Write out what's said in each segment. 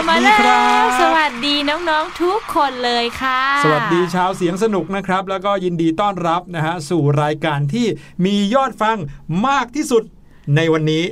วสวัมาสดีแล้ครัวบสวัสดีน้องๆทุกคนเลยค่ะ สวัสดีชาวเสียงสนุกนะครับ แล้วก็ยินดีต้อนรับนะฮะสู่รายการที่มียอดฟังมากที่สุดในวันนี้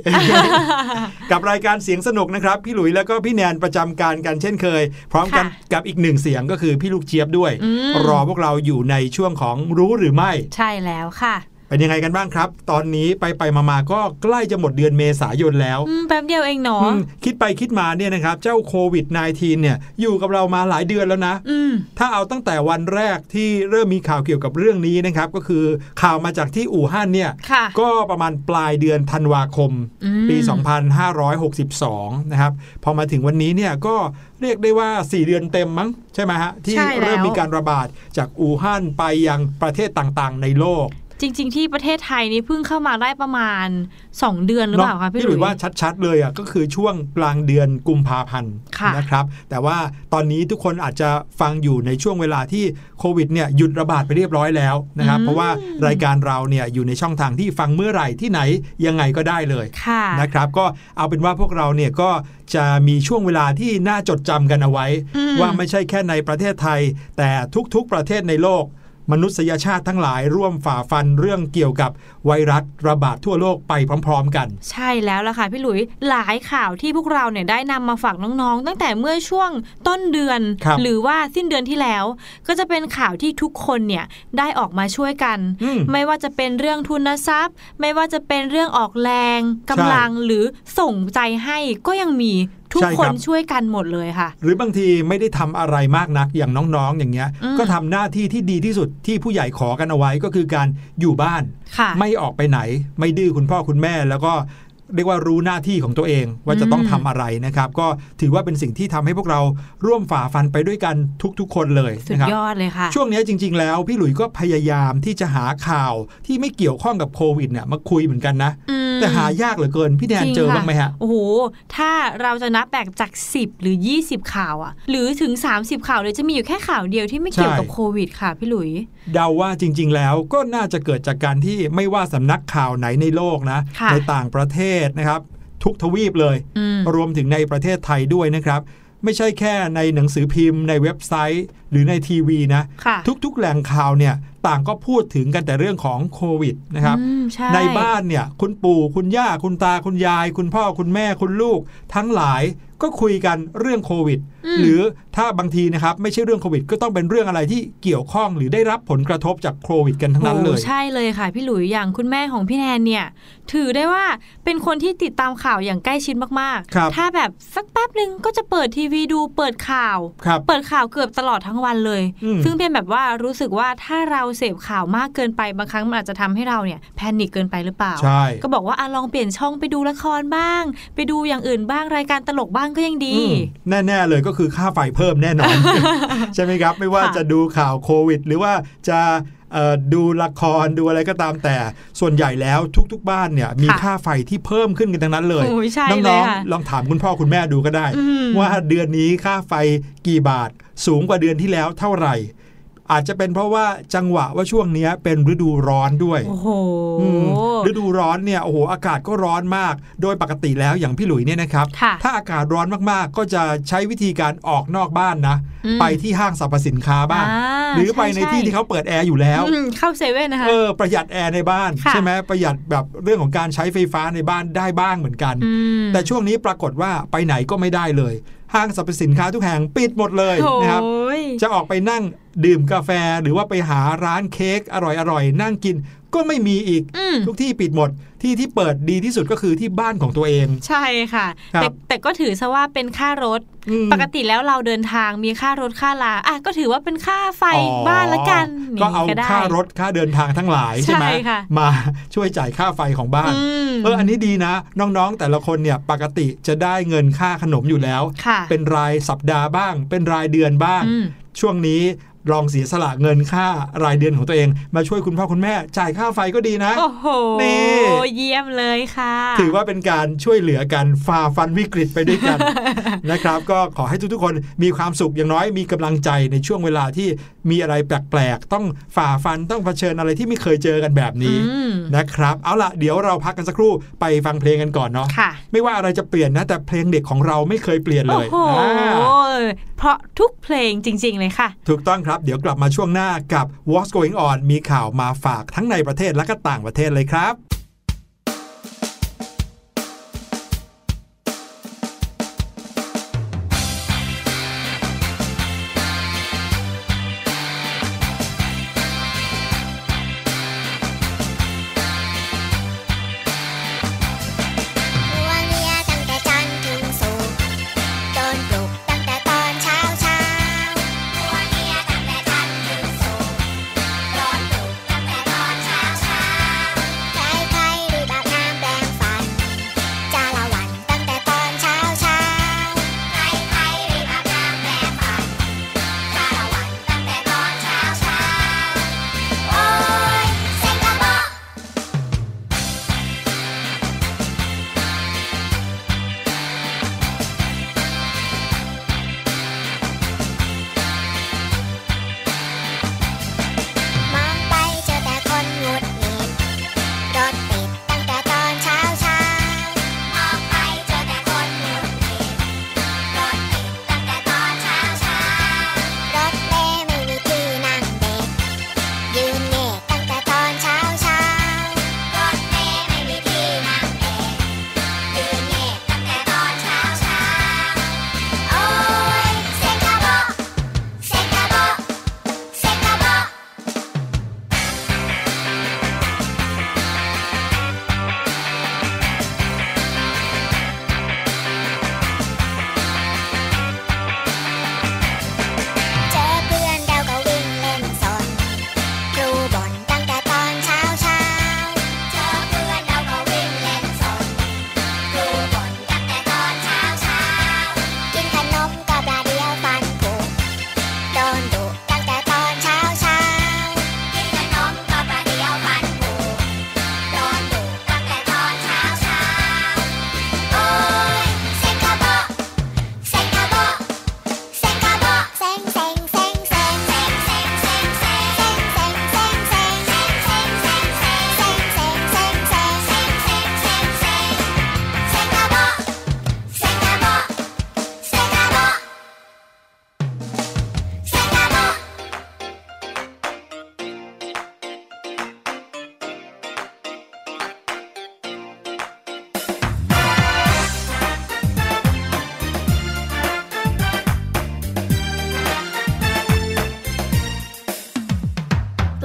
กับรายการเสียงสนุกนะครับ พี่หลุยแล้วก็พี่แนนประจำการกันเช่นเคย พร้อมกันค่ะกับอีกหนึ่งเสียงก็คือพี่ลูกเจี๊ยบด้วยอืมรอพวกเราอยู่ในช่วงของรู้หรือไม่ ใช่แล้วค่ะ เป็นยังไงกันบ้างครับ ตอนนี้ไปไปๆมาๆก็ใกล้จะหมดเดือนเมษายนแล้วอืมแป๊บเดียวเองเนาะอืมคิดไปคิดมาเนี่ยนะครับ เจ้าโควิด -19 เนี่ยอยู่กับเรามาหลายเดือนแล้วนะอืมถ้าเอาตั้งแต่วันแรกที่เริ่มมีข่าวเกี่ยวกับเรื่องนี้นะครับ ก็คือข่าวมาจากที่อู่ฮั่นเนี่ยค่ะก็ประมาณปลายเดือนธันวาคมอืมปี 2562 นะครับ พอมาถึงวันนี้เนี่ยก็เรียกได้ว่า 4 เดือนเต็มมั้ง ใช่ไหมฮะ ที่ใช่แล้วเริ่มมีการระบาดจากอู่ฮั่นไปยังประเทศต่างๆ ในโลก จริง ๆ ที่ประเทศไทยนี่เพิ่งเข้ามาได้ประมาณ 2 เดือนหรือเปล่าคะพี่พี่หหลุลุยยว่าชัดๆเลยอะก็คือช่วงกลางเดือนกุมภาพันธ์ค่ะนะครับ แต่ว่าตอนนี้ทุกคนอาจจะฟังอยู่ในช่วงเวลาที่โควิดเนี่ยหยุดระบาดไปเรียบร้อยแล้วนะครับเพราะว่ารายการเราเนี่ยอยู่ในช่องทางที่ฟังเมื่อไหร่ที่ไหนยังไงก็ได้เลยค่ะนะครับ ก็เอาเป็นว่าพวกเราเนี่ยก็จะมีช่วงเวลาที่น่าจดจำกันเอาไว้อืมว่าไม่ใช่แค่ในประเทศไทย แต่ทุกๆประเทศในโลก มนุษยชาติทั้งหลายร่วมฝ่าฟันเรื่องเกี่ยวกับไวรัสระบาดทั่วโลกไปพร้อม ๆ กัน ใช่แล้วล่ะค่ะพี่หลุยหลายข่าวที่พวกเราเนี่ยได้นำมาฝากน้องๆ ตั้งแต่เมื่อช่วงต้นเดือนครับหรือว่าสิ้นเดือนที่แล้ว ก็จะเป็นข่าวที่ทุกคนเนี่ยได้ออกมาช่วยกันอืมไม่ว่าจะเป็นเรื่องทุนทรัพย์ ไม่ว่าจะเป็นเรื่องออกแรงกำลังหรือส่งใจให้ก็ยังมี ทุกใช่คครันบช่วยกันหมดเลยค่ะ หรือบางทีไม่ได้ทำอะไรมากนักอย่างน้องๆ อย่างเงี้ยอืมก็ทำหน้าที่ที่ดีที่สุดที่ผู้ใหญ่ขอกันเอาไว้ก็คือการอยู่บ้านค่ะไม่ออกไปไหน ไม่ดื้อคุณพ่อคุณแม่แล้วก็ เรียกว่ารู้หน้าที่ของตัวเองว่าจะต้องอืมทำอะไรนะครับ ก็ถือว่าเป็นสิ่งที่ทำให้พวกเราร่วมฝ่าฟันไปด้วยกันทุกๆ คนเลยสุดนะครับยอดเลยค่ะ ช่วงนี้จริง ๆ แล้ว พี่หลุยส์ก็พยายามที่จะหาข่าวที่ไม่เกี่ยวข้องกับโควิดเนี่ยมาคุยเหมือนกันนะอืมแต่หายากเหลือเกิน พี่แนนจริงเจอค่ะบ้างไหมฮะ โอ้โห ถ้าเราจะนับแบ่งจาก 10 หรือ 20 ข่าวอะหรือถึง 30 ข่าวเลยจะมีอยู่แค่ข่าวเดียวที่ไม่เกี่ยวกับใช่โควิดค่ะพี่หลุย เดาว่าจริง ๆ แล้วก็น่าจะเกิดจากการที่ไม่ว่าสำนักข่าวไหนในโลกนะค่ะในต่างประเทศนะครับทุกทวีปเลยอืมรวมถึงในประเทศไทยด้วยนะครับ ไม่ใช่แค่ในหนังสือพิมพ์ ในเว็บไซต์ หรือในทีวีนะค่ะทุกๆแหล่งข่าวเนี่ยต่างก็พูดถึงกันแต่เรื่องของโควิดนะครับอืมใช่ในบ้านเนี่ยคุณปู่คุณย่าคุณตาคุณยาย คุณพ่อคุณแม่คุณลูก ทั้งหลายก็คุยกันเรื่องโควิดอืมหรือถ้าบางทีนะครับไม่ใช่เรื่องโควิด ก็ต้องเป็นเรื่องอะไรที่เกี่ยวข้องหรือได้รับผลกระทบจากโควิด กันทั้งนั้นเลยโอ้ใช่เลยค่ะ พี่หลุยอย่างคุณแม่ของพี่แนนเนี่ย ถือได้ว่าเป็นคนที่ติดตามข่าวอย่างใกล้ชิดมากครับถ้าแบบสักแป๊บหนึ่งก็จะเปิดทีวีดูเปิดข่าวครับเปิดข่าวเกือบตลอดทั้งวันเลยอืมซึ่งเป็นแบบว่ารู้สึกว่าถ้าเราเสพข่าวมากเกินไปบางครั้งมันอาจจะทำให้เราเนี่ยแพนิคเกินไปหรือเปล่าใช่ก็บอกว่าอะลองเปลี่ยนช่องไปดูละครบ้าง ไปดูอย่างอื่นบ้างรายการตลกบ้างก็ยังดีอืมแน่ๆเลยก็คือค่าไฟเพิ่มแน่นอน ใช่ไหมครับ ไม่ว่าค่ะจะดูข่าวโควิด หรือว่าจะเอ่อดูละครดูอะไรก็ตามแต่ส่วนใหญ่แล้วทุก ๆ บ้านเนี่ยมีค่ะค่าไฟที่เพิ่มขึ้นกันทั้งนั้นเลยโอ้ยใช่เลยน้องค่ะๆลองถามคุณพ่อคุณแม่ดูก็ได้อืมว่าเดือนนี้ค่าไฟกี่บาทสูงกว่าเดือนที่แล้วเท่าไหร่ อาจจะเป็นเพราะว่าจังหวะว่าช่วงเนี้ยเป็นฤดูร้อนด้วยโอ้โหอืมฤดูร้อนเนี่ยโอ้โหอากาศก็ร้อนมาก โดยปกติแล้วอย่างพี่หลุยเนี่ยนะครับค่ะถ้าอากาศร้อนมากๆ ก็จะใช้วิธีการออกนอกบ้านนะอืมไปที่ห้างสรรพสินค้าบ้างอ่าหรือไปในช่ที่ที่เขาเปิดแอร์อยู่แล้วอืมเข้าเซเว่นนะคะเออประหยัดแอร์ในบ้านค่ะใช่ไหมประหยัดแบบเรื่องของการใช้ไฟฟ้าในบ้านได้บ้างเหมือนกันมแต่ช่วงนี้ปรากฏว่าไปไหนก็ไม่ได้เลย ห้างสรรพสินค้าทุกแห่งปิดหมดเลยนะครับโอ้ยจะออกไปนั่งดื่มกาแฟหรือว่าไปหาร้านเค้กอร่อยๆ นั่งกินก็ไม่มีอีกอืม ทุกที่ปิดหมดที่ที่เปิดดีที่สุดก็คือที่บ้านของตัวเอง ใช่ค่ะครับแต่แต่ก็ถือซะว่าเป็นค่ารถอืมปกติแล้วเราเดินทางมีค่ารถค่าลาอะก็ถือว่าเป็นค่าไฟอ๋อบ้านละกัน ก็เอานี่ได้ค่ารถค่าเดินทางทั้งหลายใช่ไหมใช่ค่ะมาช่วยจ่ายค่าไฟของบ้านอืมเอออันนี้ดีนะ น้องๆ แต่ละคนเนี่ยปกติจะได้เงินค่าขนมอยู่แล้วค่ะเป็นรายสัปดาห์บ้าง เป็นรายเดือนบ้างอืมช่วงนี้ ลองเสียสละเงินค่ารายเดือนของตัวเอง มาช่วยคุณพ่อคุณแม่จ่ายค่าไฟก็ดีนะ โอ้โหนี่เยี่ยมเลยค่ะ ถือว่าเป็นการช่วยเหลือกันฝ่าฟันวิกฤตไปด้วยกันนะครับ ก็ขอให้ทุกๆคนมีความสุขอย่างน้อยมีกำลังใจในช่วงเวลาที่ มีอะไรแปลกๆ ต้องฝ่าฟันต้องเผชิญอะไรที่ไม่เคยเจอกันแบบนี้นะครับ เอาล่ะเดี๋ยวเราพักกันสักครู่ไปฟังเพลงกันก่อนเนาะะไม่ว่าอะไรจะเปลี่ยนนะ แต่เพลงเด็กของเราไม่เคยเปลี่ยนเลยโอ้โหเพราะทุกเพลงจริง ๆ เลยค่ะ ถูกต้องครับเดี๋ยวกลับมาช่วงหน้ากับ What's Going On มีข่าวมาฝากทั้งในประเทศและก็ต่างประเทศเลยครับ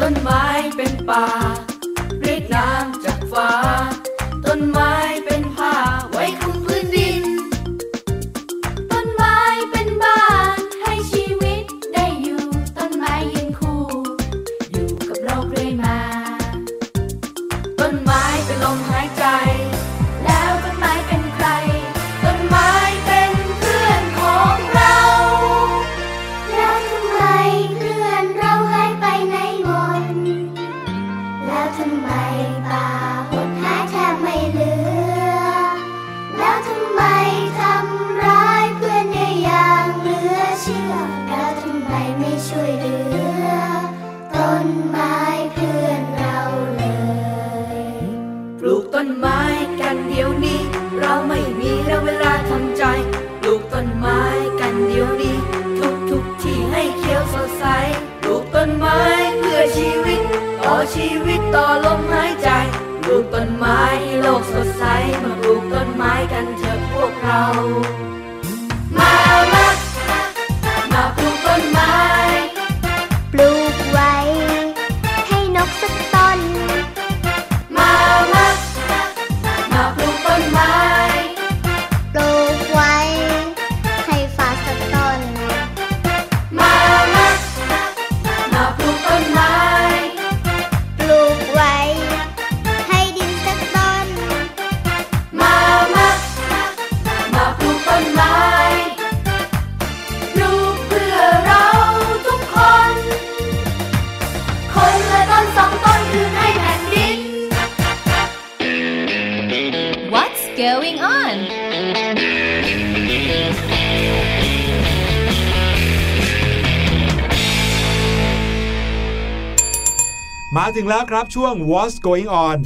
ต้นไม้เป็นป่า going on? มาถึงแล้วครับช่วง What's Going On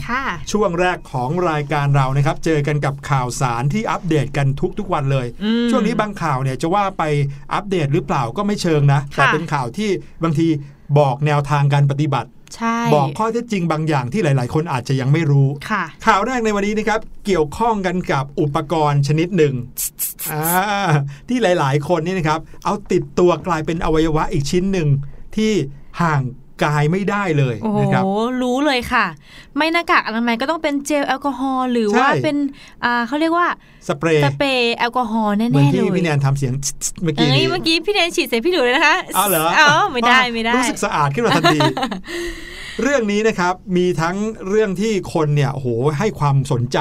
ช่วงแรกของรายการเรานะครับ เจอกันกับข่าวสารที่อัปเดตกันทุกทุกวันเลย ช่วงนี้บางข่าวเนี่ยจะว่าไปอัปเดตหรือเปล่าก็ไม่เชิงนะ แต่เป็นข่าวที่บางทีบอกแนวทางการปฏิบัติ บอกข้อเท็จจริงบางอย่างที่หลาย ๆ คนอาจจะยังไม่รู้ค่ะข่าวแรกในวันนี้นะครับเกี่ยวข้องกันกับอุปกรณ์ชนิดหนึ่งอ่าที่หลาย ๆ คนนี่นะครับเอาติดตัวกลายเป็นอวัยวะอีกชิ้นหนึ่งที่ห่าง กายไม่ได้เลยโอ้โหนะครับรู้เลยค่ะ ไม่หน้ากากอนามัยก็ต้องเป็นเจลแอลกอฮอล์หรือใช่ว่าเป็นอ่าเขาเรียกว่าสเปรย์สเปรย์แอลกอฮอล์แน่ๆเหมือนเลที่ยพี่แนนทำเสียงเมื่อกี้เอ้ยนี้เมื่อกี้พี่แนนฉีดใส่พี่หลุยเลยนะคะอ้าวเหรออ๋อไม่ได้ไม่ได้รู้สึกสะอาดขึ้นมาทันทีเรื่องนี้นะครับมีทั้งเรื่องที่คนเนี่ยโอ้โหให้ความสนใจ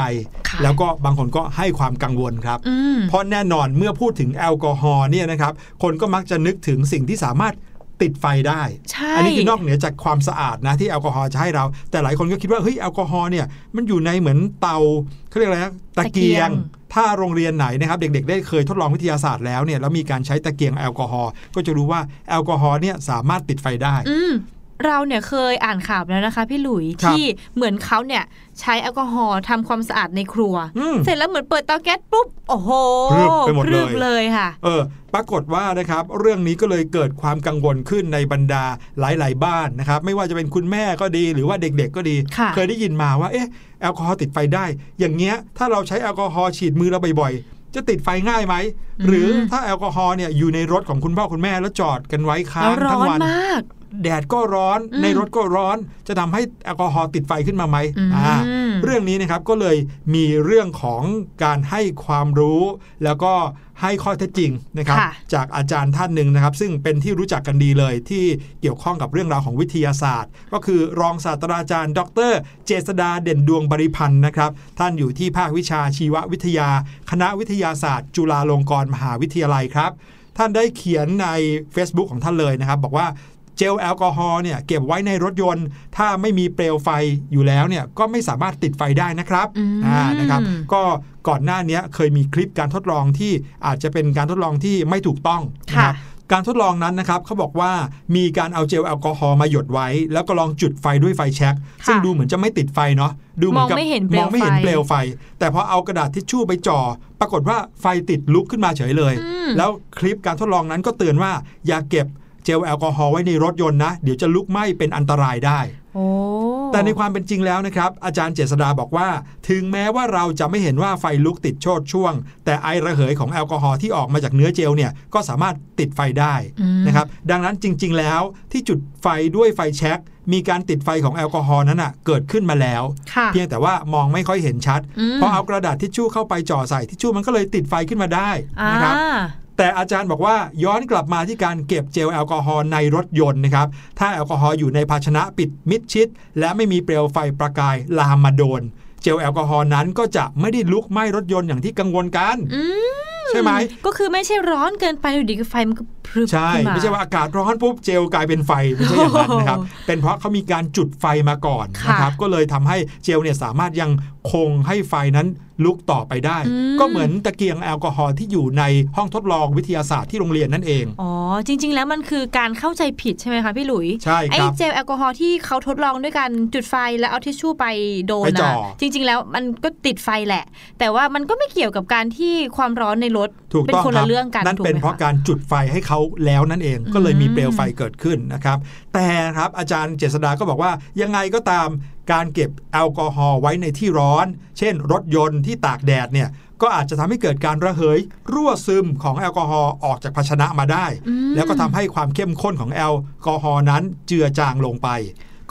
ค่ะแล้วก็บางคนก็ให้ความกังวลครับอืมเพราะแน่นอนเมื่อพูดถึงแอลกอฮอล์เนี่ยนะครับคนก็มักจะนึกถึงสิ่งที่สามารถ ติดไฟได้ใช่อันี้คือนอกเหนือจากความสะอาดนะที่แอลกอฮอล์จะให้เรา แต่หลายคนก็คิดว่าเฮ้ยแอลกอฮอล์เนี่ยมันอยู่ในเหมือนเตาเขาเรียกอะไรนะตะเกียง ถ้าโรงเรียนไหนนะครับเด็กๆ ได้เคยทดลองวิทยาศาสตร์แล้วเนี่ยแล้วมีการใช้ตะเกียงแอลกอฮอล์ก็จะรู้ว่าแอลกอฮอล์เนี่ยสามารถติดไฟได้อืม เราเนี่ยเคยอ่านข่าวแล้วนะคะ พี่หลุยครับที่เหมือนเขาเนี่ยใช้แอลกอฮอล์ทำความสะอาดในครัวอืมเสร็จแล้วเหมือนเปิดเตาแก๊สปุ๊บ โอ้โหพรึบไปหมดเลยพรึบเลยค่ะ เออ ปรากฏว่านะครับ เรื่องนี้ก็เลยเกิดความกังวลขึ้นในบรรดาหลาย ๆ บ้านนะครับ ไม่ว่าจะเป็นคุณแม่ก็ดีหรือว่าเด็ก ๆ ก็ดีค่ะเคยได้ยินมาว่าเอ๊ะแอลกอฮอล์ติดไฟได้ อย่างเงี้ยถ้าเราใช้แอลกอฮอล์ฉีดมือเราบ่อยๆจะติดไฟง่ายไหม หรือถ้าแอลกอฮอล์เนี่ยอยู่ในรถของคุณพ่อคุณแม่แล้วจอดกันไว้ค้าแล้วงร้ทั้องนวันมาก แดดก็ร้อนอืมในรถก็ร้อน จะทำให้แอลกอฮอล์ติดไฟขึ้นมาไหมอืมอ่าเรื่องนี้นะครับก็เลยมีเรื่องของการให้ความรู้ แล้วก็ให้ข้อเท็จจริงนะครับค่ะจากอาจารย์ท่านหนึ่งนะครับ ซึ่งเป็นที่รู้จักกันดีเลย ที่เกี่ยวข้องกับเรื่องราวของวิทยาศาสตร์ ก็คือรองศาสตราจารย์ ดร เจษดาเด่นดวงบริพันธ์นะครับ ท่านอยู่ที่ภาควิชาชีววิทยา คณะวิทยาศาสตร์ จุฬาลงกรณ์มหาวิทยาลัยครับท่านได้เขียนใน Facebook ของท่านเลยนะครับ บอกว่า เจลแอลกอฮอล์เนี่ยเก็บไว้ในรถยนต์ ถ้าไม่มีเปลวไฟอยู่แล้วเนี่ยก็ไม่สามารถติดไฟได้นะครับอืมอ่านะครับ ก็ก่อนหน้านี้เคยมีคลิปการทดลองที่อาจจะเป็นการทดลองที่ไม่ถูกต้องนะครับการทดลองนั้นนะครับเขาบอกว่ามีการเอาเจลแอลกอฮอล์มาหยดไว้ แล้วก็ลองจุดไฟด้วยไฟแช็กซึ่งดูเหมือนจะไม่ติดไฟเนาะดูเหมือนกับมองไม่เห็นเปลวมองไม่เห็นไฟเปลวไฟ แต่พอเอากระดาษทิชชู่ไปจ่อปรากฏว่าไฟติดลุกขึ้นมาเฉยเลยอืมแล้วคลิปการทดลองนั้นก็เตือนว่าอย่าเก็บ เจลแอลกอฮอล์ไว้ในรถยนต์นะ เดี๋ยวจะลุกไหม้เป็นอันตรายได้โอ้แต่ในความเป็นจริงแล้วนะครับ อาจารย์เจษดาบอกว่า ถึงแม้ว่าเราจะไม่เห็นว่าไฟลุกติดโชดช่วง แต่ไอระเหยของแอลกอฮอล์ที่ออกมาจากเนื้อเจลเนี่ยก็สามารถติดไฟได้อืมนะครับดังนั้นจริง ๆ แล้วที่จุดไฟด้วยไฟแช็กมีการติดไฟของแอลกอฮอล์นั้นอะเกิดขึ้นมาแล้วค่ะเพียงแต่ว่ามองไม่ค่อยเห็นชัดอืมพอเอากระดาษทิชชู่เข้าไปจ่อใส่ทิชชู่มันก็เลยติดไฟขึ้นมาได้อ่านะครับ แต่อาจารย์บอกว่าย้อนกลับมาที่การเก็บเจลแอลกอฮอล์ในรถยนต์นะครับ ถ้าแอลกอฮอล์อยู่ในภาชนะปิดมิดชิด และไม่มีเปลวไฟประกายลามมาโดน เจลแอลกอฮอล์นั้นก็จะไม่ได้ลุกไหม้รถยนต์อย่างที่กังวลกันอืมใช่ไหมก็คือไม่ใช่ร้อนเกินไปอยู่ดีก็ไฟมันก็ พรึบใช่ขึ้นมาไม่ใช่ว่าอากาศร้อนปุ๊บเจลกลายเป็นไฟไม่ใช่อย่างนั้นนะครับ เป็นเพราะเขามีการจุดไฟมาก่อนค่ะนะครับ ก็เลยทำให้เจลเนี่ยสามารถยังคงให้ไฟนั้นลุกต่อไปได้อืมก็เหมือนตะเกียงแอลกอฮอล์ที่อยู่ในห้องทดลองวิทยาศาสตร์ที่โรงเรียนนั่นเอง อ๋อ จริง ๆ แล้วมันคือการเข้าใจผิดใช่ไหมคะพี่หลุย ใช่ไอ้ครับเจลแอลกอฮอล์ที่เขาทดลองด้วยกันจุดไฟแล้วเอาทิชชู่ไปโดนไปจ่อนะจริง ๆ แล้วมันก็ติดไฟแหละ แต่ว่ามันก็ไม่เกี่ยวกับการที่ความร้อนในรถถูกเป็นต้องคนคละรับเรื่องกันนั่นถูกเป็นไหมเพราะคะการจุดไฟให้เขาแล้วนั่นเองก็เลยมีอืมเปลวไฟเกิดขึ้นนะครับ แต่ครับอาจารย์เจษดาก็บอกว่ายังไงก็ตามการเก็บแอลกอฮอล์ไว้ในที่ร้อน เช่น รถยนต์ที่ตากแดดเนี่ยก็อาจจะทำให้เกิดการระเหย รั่วซึมของแอลกอฮอล์ออกจากภาชนะมาได้อืมแล้วก็ทำให้ความเข้มข้นของแอลกอฮอล์นั้นเจือจางลงไป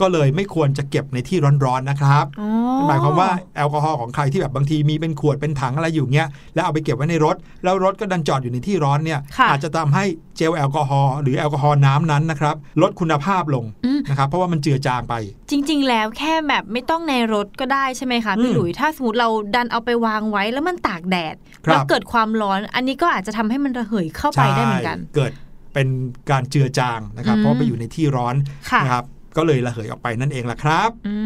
ก็เลยไม่ควรจะเก็บในที่ร้อนๆนะครับอ๋อหมายความว่าแอลกอฮอล์ของใครที่แบบบางทีมีเป็นขวดเป็นถังอะไรอยู่เงี้ยแล้วเอาไปเก็บไว้ในรถ แล้วรถก็ดันจอดอยู่ในที่ร้อนเนี่ยค่ะอาจจะทำให้เจลแอลกอฮอล์หรือแอลกอฮอล์น้ำนั้นนะครับลดคุณภาพลงอืมนะครับเพราะว่ามันเจือจางไป จริง ๆ แล้วแค่แบบไม่ต้องในรถก็ได้ใช่ไหมคะอืมพี่หลุยถ้าสมมติเราดันเอาไปวางไว้แล้วมันตากแดดครับแล้วเกิดความร้อน อันนี้ก็อาจจะทำให้มันระเหยเข้าไปได้เหมือนกันใช่เกิดเป็นการเจือจางนะครับอืมเพราะไปอยู่ในที่ร้อนค่ะนะครับ ก็เลยระเหยออกไปนั่นเองล่ะครับอื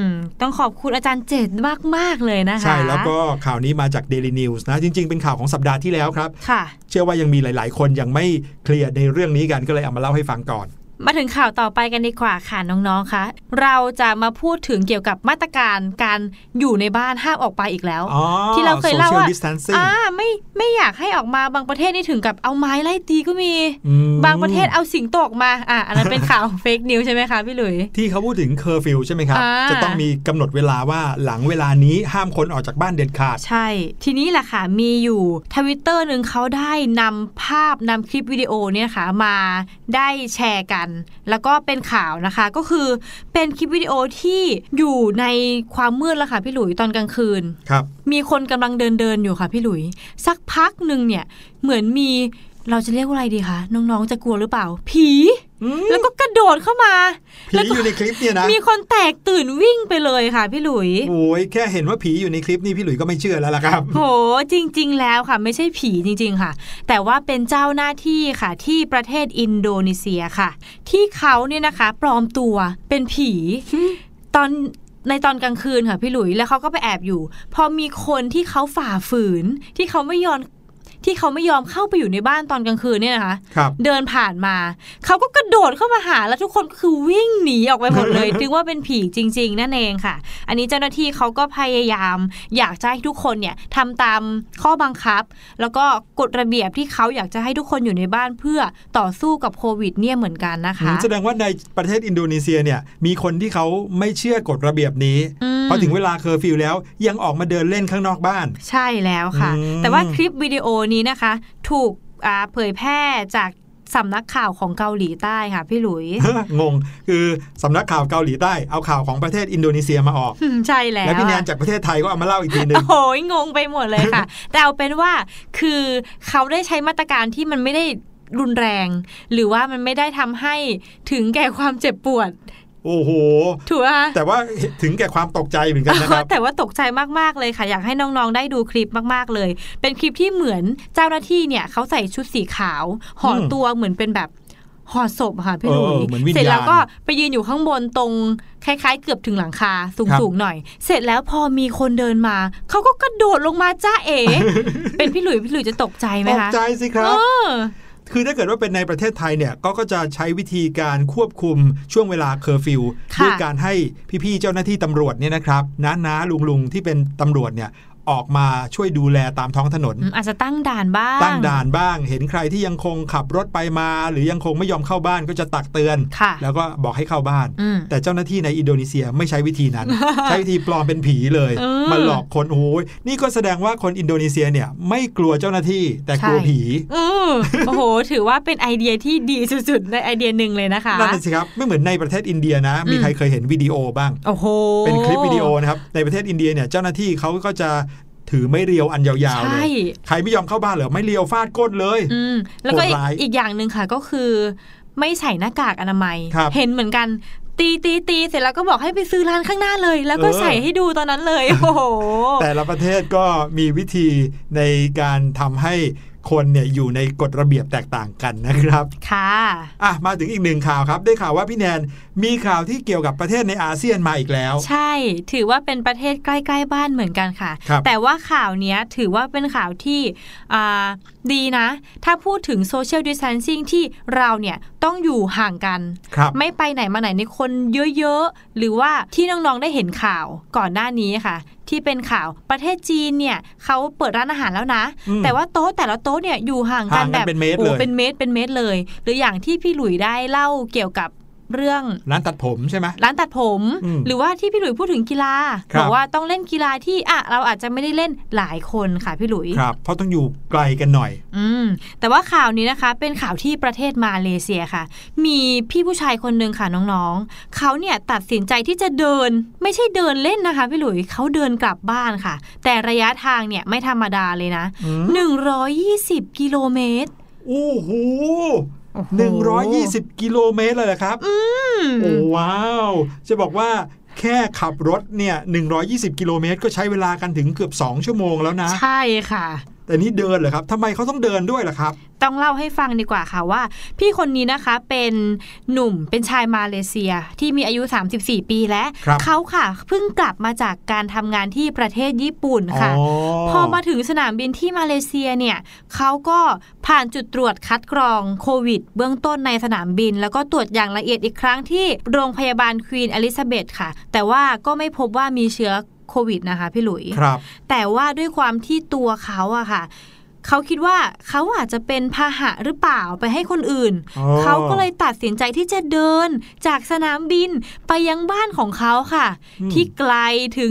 มต้องขอบคุณอาจารย์เจตมากมากๆเลยนะคะ ใช่แล้วก็ข่าวนี้มาจาก Daily News นะ จริง ๆ เป็นข่าวของสัปดาห์ที่แล้วครับค่ะเชื่อว่ายังมีหลาย ๆ คนยังไม่เคลียร์ในเรื่องนี้กันก็เลยเอามาเล่าให้ฟังก่อน มาถึงข่าวต่อไปกันดีกว่าค่ะน้องๆคะเราจะมาพูดถึงเกี่ยวกับมาตรการการอยู่ในบ้านห้ามออกไปอีกแล้วอ๋อที่เราเคยเล่า social ว่า distancing อ่าไม่ไม่อยากให้ออกมาบางประเทศนี่ถึงกับเอาไม้ไล่ตีก็มีอืมบางประเทศเอาสิงโตออกมาอะอันนั้นเป็นข่าว fake news ใช่ไหมคะพี่หลุยที่เขาพูดถึงเคอร์ฟิวใช่ไหมครับอ่าจะต้องมีกำหนดเวลาว่าหลังเวลานี้ห้ามคนออกจากบ้านเด็ดขาด ใช่ ทีนี้แหละค่ะมีอยู่ทวิตเตอร์หนึ่งเขาได้นำภาพนำคลิปวิดีโอเนี่ยค่ะมาได้แชร์กันแล้วก็เป็นข่าวนะคะ ก็คือเป็นคลิปวิดีโอที่อยู่ในความมืดแล้วค่ะพี่หลุยตอนกลางคืนครับ มีคนกำลังเดินเดินๆอยู่ค่ะพี่หลุย สักพักหนึ่งเนี่ยเหมือนมีเราจะเรียกว่าอะไรดีคะน้องๆจะกลัวหรือเปล่า ผี แล้วก็กระโดดเข้ามาผีแล้วก็อยู่ในคลิปเนี่ยนะมีคนแตกตื่นวิ่งไปเลยค่ะพี่หลุยโอ้ยแค่เห็นว่าผีอยู่ในคลิปนี่พี่หลุยส์ก็ไม่เชื่อแล้วล่ะครับโหจริง ๆ แล้วค่ะ ไม่ใช่ผีจริง ๆ ค่ะ แต่ว่าเป็นเจ้าหน้าที่ค่ะที่ประเทศอินโดนีเซียค่ะ ที่เขาเนี่ยนะคะ ปลอมตัวเป็นผีตอนในตอนกลางคืนค่ะพี่หลุยแล้วเขาก็ไปแอบอยู่ พอมีคนที่เขาฝ่าฝืนที่เขาไม่ยอม ที่เขาไม่ยอมเข้าไปอยู่ในบ้านตอนกลางคืนเนี่ยนะคะครับเดินผ่านมา เขาก็กระโดดเข้ามาหาแล้วทุกคนก็คือวิ่งหนีออกไปหมดเลยถึงว่าเป็นผีจริง ๆ นั่นเองค่ะ อันนี้เจ้าหน้าที่เขาก็พยายาม อยากจะให้ทุกคนเนี่ยทำตามข้อบังคับ แล้วก็กฎระเบียบที่เขาอยากจะให้ทุกคนอยู่ในบ้านเพื่อต่อสู้กับโควิดเนี่ยเหมือนกันนะคะแสดงว่าในประเทศอินโดนีเซียเนี่ยมีคนที่เขาไม่เชื่อกฎระเบียบนี้อืมพอถึงเวลาเคอร์ฟิวแล้วยังออกมาเดินเล่นข้างนอกบ้าน ใช่แล้วค่ะอืมแต่ว่าคลิปวิดีโอนี้นะคะ ถูกอ่าเผยแพร่จากสำนักข่าวของเกาหลีใต้ค่ะ พี่หลุย งง คือสำนักข่าวเกาหลีใต้เอาข่าวของประเทศอินโดนีเซียมาออกใช่แล้ว แล้วพี่แนนอะจากประเทศไทยก็เอามาเล่าอีกทีหนึ่งโอ้โหงงไปหมดเลยค่ะ แต่เอาเป็นว่าคือเขาได้ใช้มาตรการที่มันไม่ได้รุนแรง หรือว่ามันไม่ได้ทำให้ถึงแก่ความเจ็บปวด โอ้โห ถูกไหมคะแต่ว่าถึงแก่ความตกใจเหมือนกันนะครับ แต่ว่าตกใจมากๆเลยค่ะ อยากให้น้องๆได้ดูคลิปมากๆเลย เป็นคลิปที่เหมือนเจ้าหน้าที่เนี่ยเขาใส่ชุดสีขาวห่ออมตัวเหมือนเป็นแบบห่อศพอะค่ะพี่หเอลุอยเหมือนวิญญาณเสร็จแล้วก็ไปยืนอยู่ข้างบนตรงคล้ายๆ เกือบถึงหลังคาครับสูงๆหน่อย เสร็จแล้วพอมีคนเดินมา เขาก็กระโดดลงมาจ๊ะเอ๋เป็นพี่หลุยพี่หลุยจะตกใจไหมตกคะใจสิคเอรับอ คือถ้าเกิดว่าเป็นในประเทศไทยเนี่ยก็ก็จะใช้วิธีการควบคุมช่วงเวลาเคอร์ฟิวค่ะด้วยการให้พี่ๆเจ้าหน้าที่ตำรวจเนี่ยนะครับน้าน้าลุงลุงๆที่เป็นตำรวจเนี่ย ออกมาช่วยดูแลตามท้องถนนอืมอาจจะตั้งด่านบ้าง ตั้งด่านบ้าง เห็นใครที่ยังคงขับรถไปมา หรือยังคงไม่ยอมเข้าบ้านก็จะตักเตือนค่ะแล้วก็บอกให้เข้าบ้านอืมแต่เจ้าหน้าที่ในอินโดนีเซียไม่ใช้วิธีนั้น ใช้วิธีปลอมเป็นผีเลยเออมาหลอกคนโอ้ยนี่ก็แสดงว่าคนอินโดนีเซียเนี่ยไม่กลัวเจ้าหน้าที่แต่กลัวใช่ผีเออโอ้โห ถือว่าเป็นไอเดียที่ดีสุดๆในไอเดียหนึ่งเลยนะคะนั่นนะสิครับไม่เหมือนในประเทศอินเดียนะ มีอืมใครเคยเห็นวิดีโอบ้างโอ้โหเป็นคลิปวิดีโอนะครับในประเทศอินเดียเนี่ยเจ้าหน้าที่เขาก็จะ ถือไม่เรียวอันยาวๆเลใช่ยใครไม่ยอมเข้าบ้านเหรอไม่เรียวฟาดก้นเลยอืมแล้วก็อีกโหดร้ายอีกอย่างหนึ่งค่ะก็คือ ไม่ใส่หน้ากากอนามัยครับเห็นเหมือนกันตีตีตีเสร็จแล้วก็บอกให้ไปซื้อร้านข้างหน้าเลย แล้วก็เออใส่ให้ดูตอนนั้นเลยโอ้โหแต่ละประเทศก็มีวิธีในการทำให้ คนเนี่ยอยู่ในกฎระเบียบแตกต่างกันนะครับ ค่ะอะมาถึงอีกหนึ่งข่าวครับ ได้ข่าวว่าพี่แนนมีข่าวที่เกี่ยวกับประเทศในอาเซียนมาอีกแล้ว ใช่ ถือว่าเป็นประเทศใกล้ๆบ้านเหมือนกันค่ะครับแต่ว่าข่าวเนี้ยถือว่าเป็นข่าวที่อ่าดีนะ ถ้าพูดถึงโซเชียลดิส a ทนซิ่งที่เราเนี่ยต้องอยู่ห่างกันครับไม่ไปไหนมาไหนในคนเยอะๆ หรือว่าที่น้องๆได้เห็นข่าวก่อนหน้านี้ค่ะ ที่เป็นข่าวประเทศจีนเนี่ยเขาเปิดร้านอาหารแล้วนะอืมแต่ว่าโต๊ะแต่ละโต๊ะเนี่ยอยู่ห่างกันห่างกันแบบเป็นเมตรโอ้เลยเป็นเมตรเป็นเมตรเลย หรืออย่างที่พี่หลุยได้เล่าเกี่ยวกับ เรื่องร้านตัดผมใช่ไหมร้านตัดผมอืมหรือว่าที่พี่หลุยพูดถึงกีฬาครับบอกว่าต้องเล่นกีฬาที่อะเราอาจจะไม่ได้เล่นหลายคนค่ะพี่หลุยครับ เพราะต้องอยู่ไกลกันหน่อย อืมแต่ว่าข่าวนี้นะคะเป็นข่าวที่ประเทศมาเลเซียค่ะ มีพี่ผู้ชายคนหนึ่งค่ะน้องๆเขาเนี่ยตัดสินใจที่จะเดิน ไม่ใช่เดินเล่นนะคะพี่หลุยเขาเดินกลับบ้านค่ะ แต่ระยะทางเนี่ยไม่ธรรมดาเลยนะอืม120 กิโลเมตรโอ้โห โอ้โหหนึ่งร้อยยี่สิบกิโลเมตรเลยเหรอครับอืมโอ้ว้าว จะบอกว่าแค่ขับรถเนี่ย 120 กิโลเมตร ก็ใช้เวลากันถึงเกือบ 2 ชั่วโมงแล้วนะ ใช่ค่ะ แต่นี่เดินเหรอครับทำไมเขาต้องเดินด้วยล่ะครับ ต้องเล่าให้ฟังดีกว่าค่ะว่า พี่คนนี้นะคะเป็นหนุ่มเป็นชายมาเลเซียที่มีอายุ 34 ปีแล้วครับเขาค่ะ เพิ่งกลับมาจากการทำงานที่ประเทศญี่ปุ่นค่ะอ๋อพอมาถึงสนามบินที่มาเลเซียเนี่ยเขาก็ผ่านจุดตรวจคัดกรองโควิด เบื้องต้นในสนามบิน แล้วก็ตรวจอย่างละเอียดอีกครั้งที่โรงพยาบาลควีนอลิซาเบธค่ะ แต่ว่าก็ไม่พบว่ามีเชื้อ โควิดนะคะพี่หลุยครับ แต่ว่าด้วยความที่ตัวเขาอะค่ะเขาคิดว่าเขาอาจจะเป็นพาหะหรือเปล่าไปให้คนอื่นอ๋อเขาก็เลยตัดสินใจที่จะเดินจากสนามบินไปยังบ้านของเขาค่ะอืมที่ไกลถึง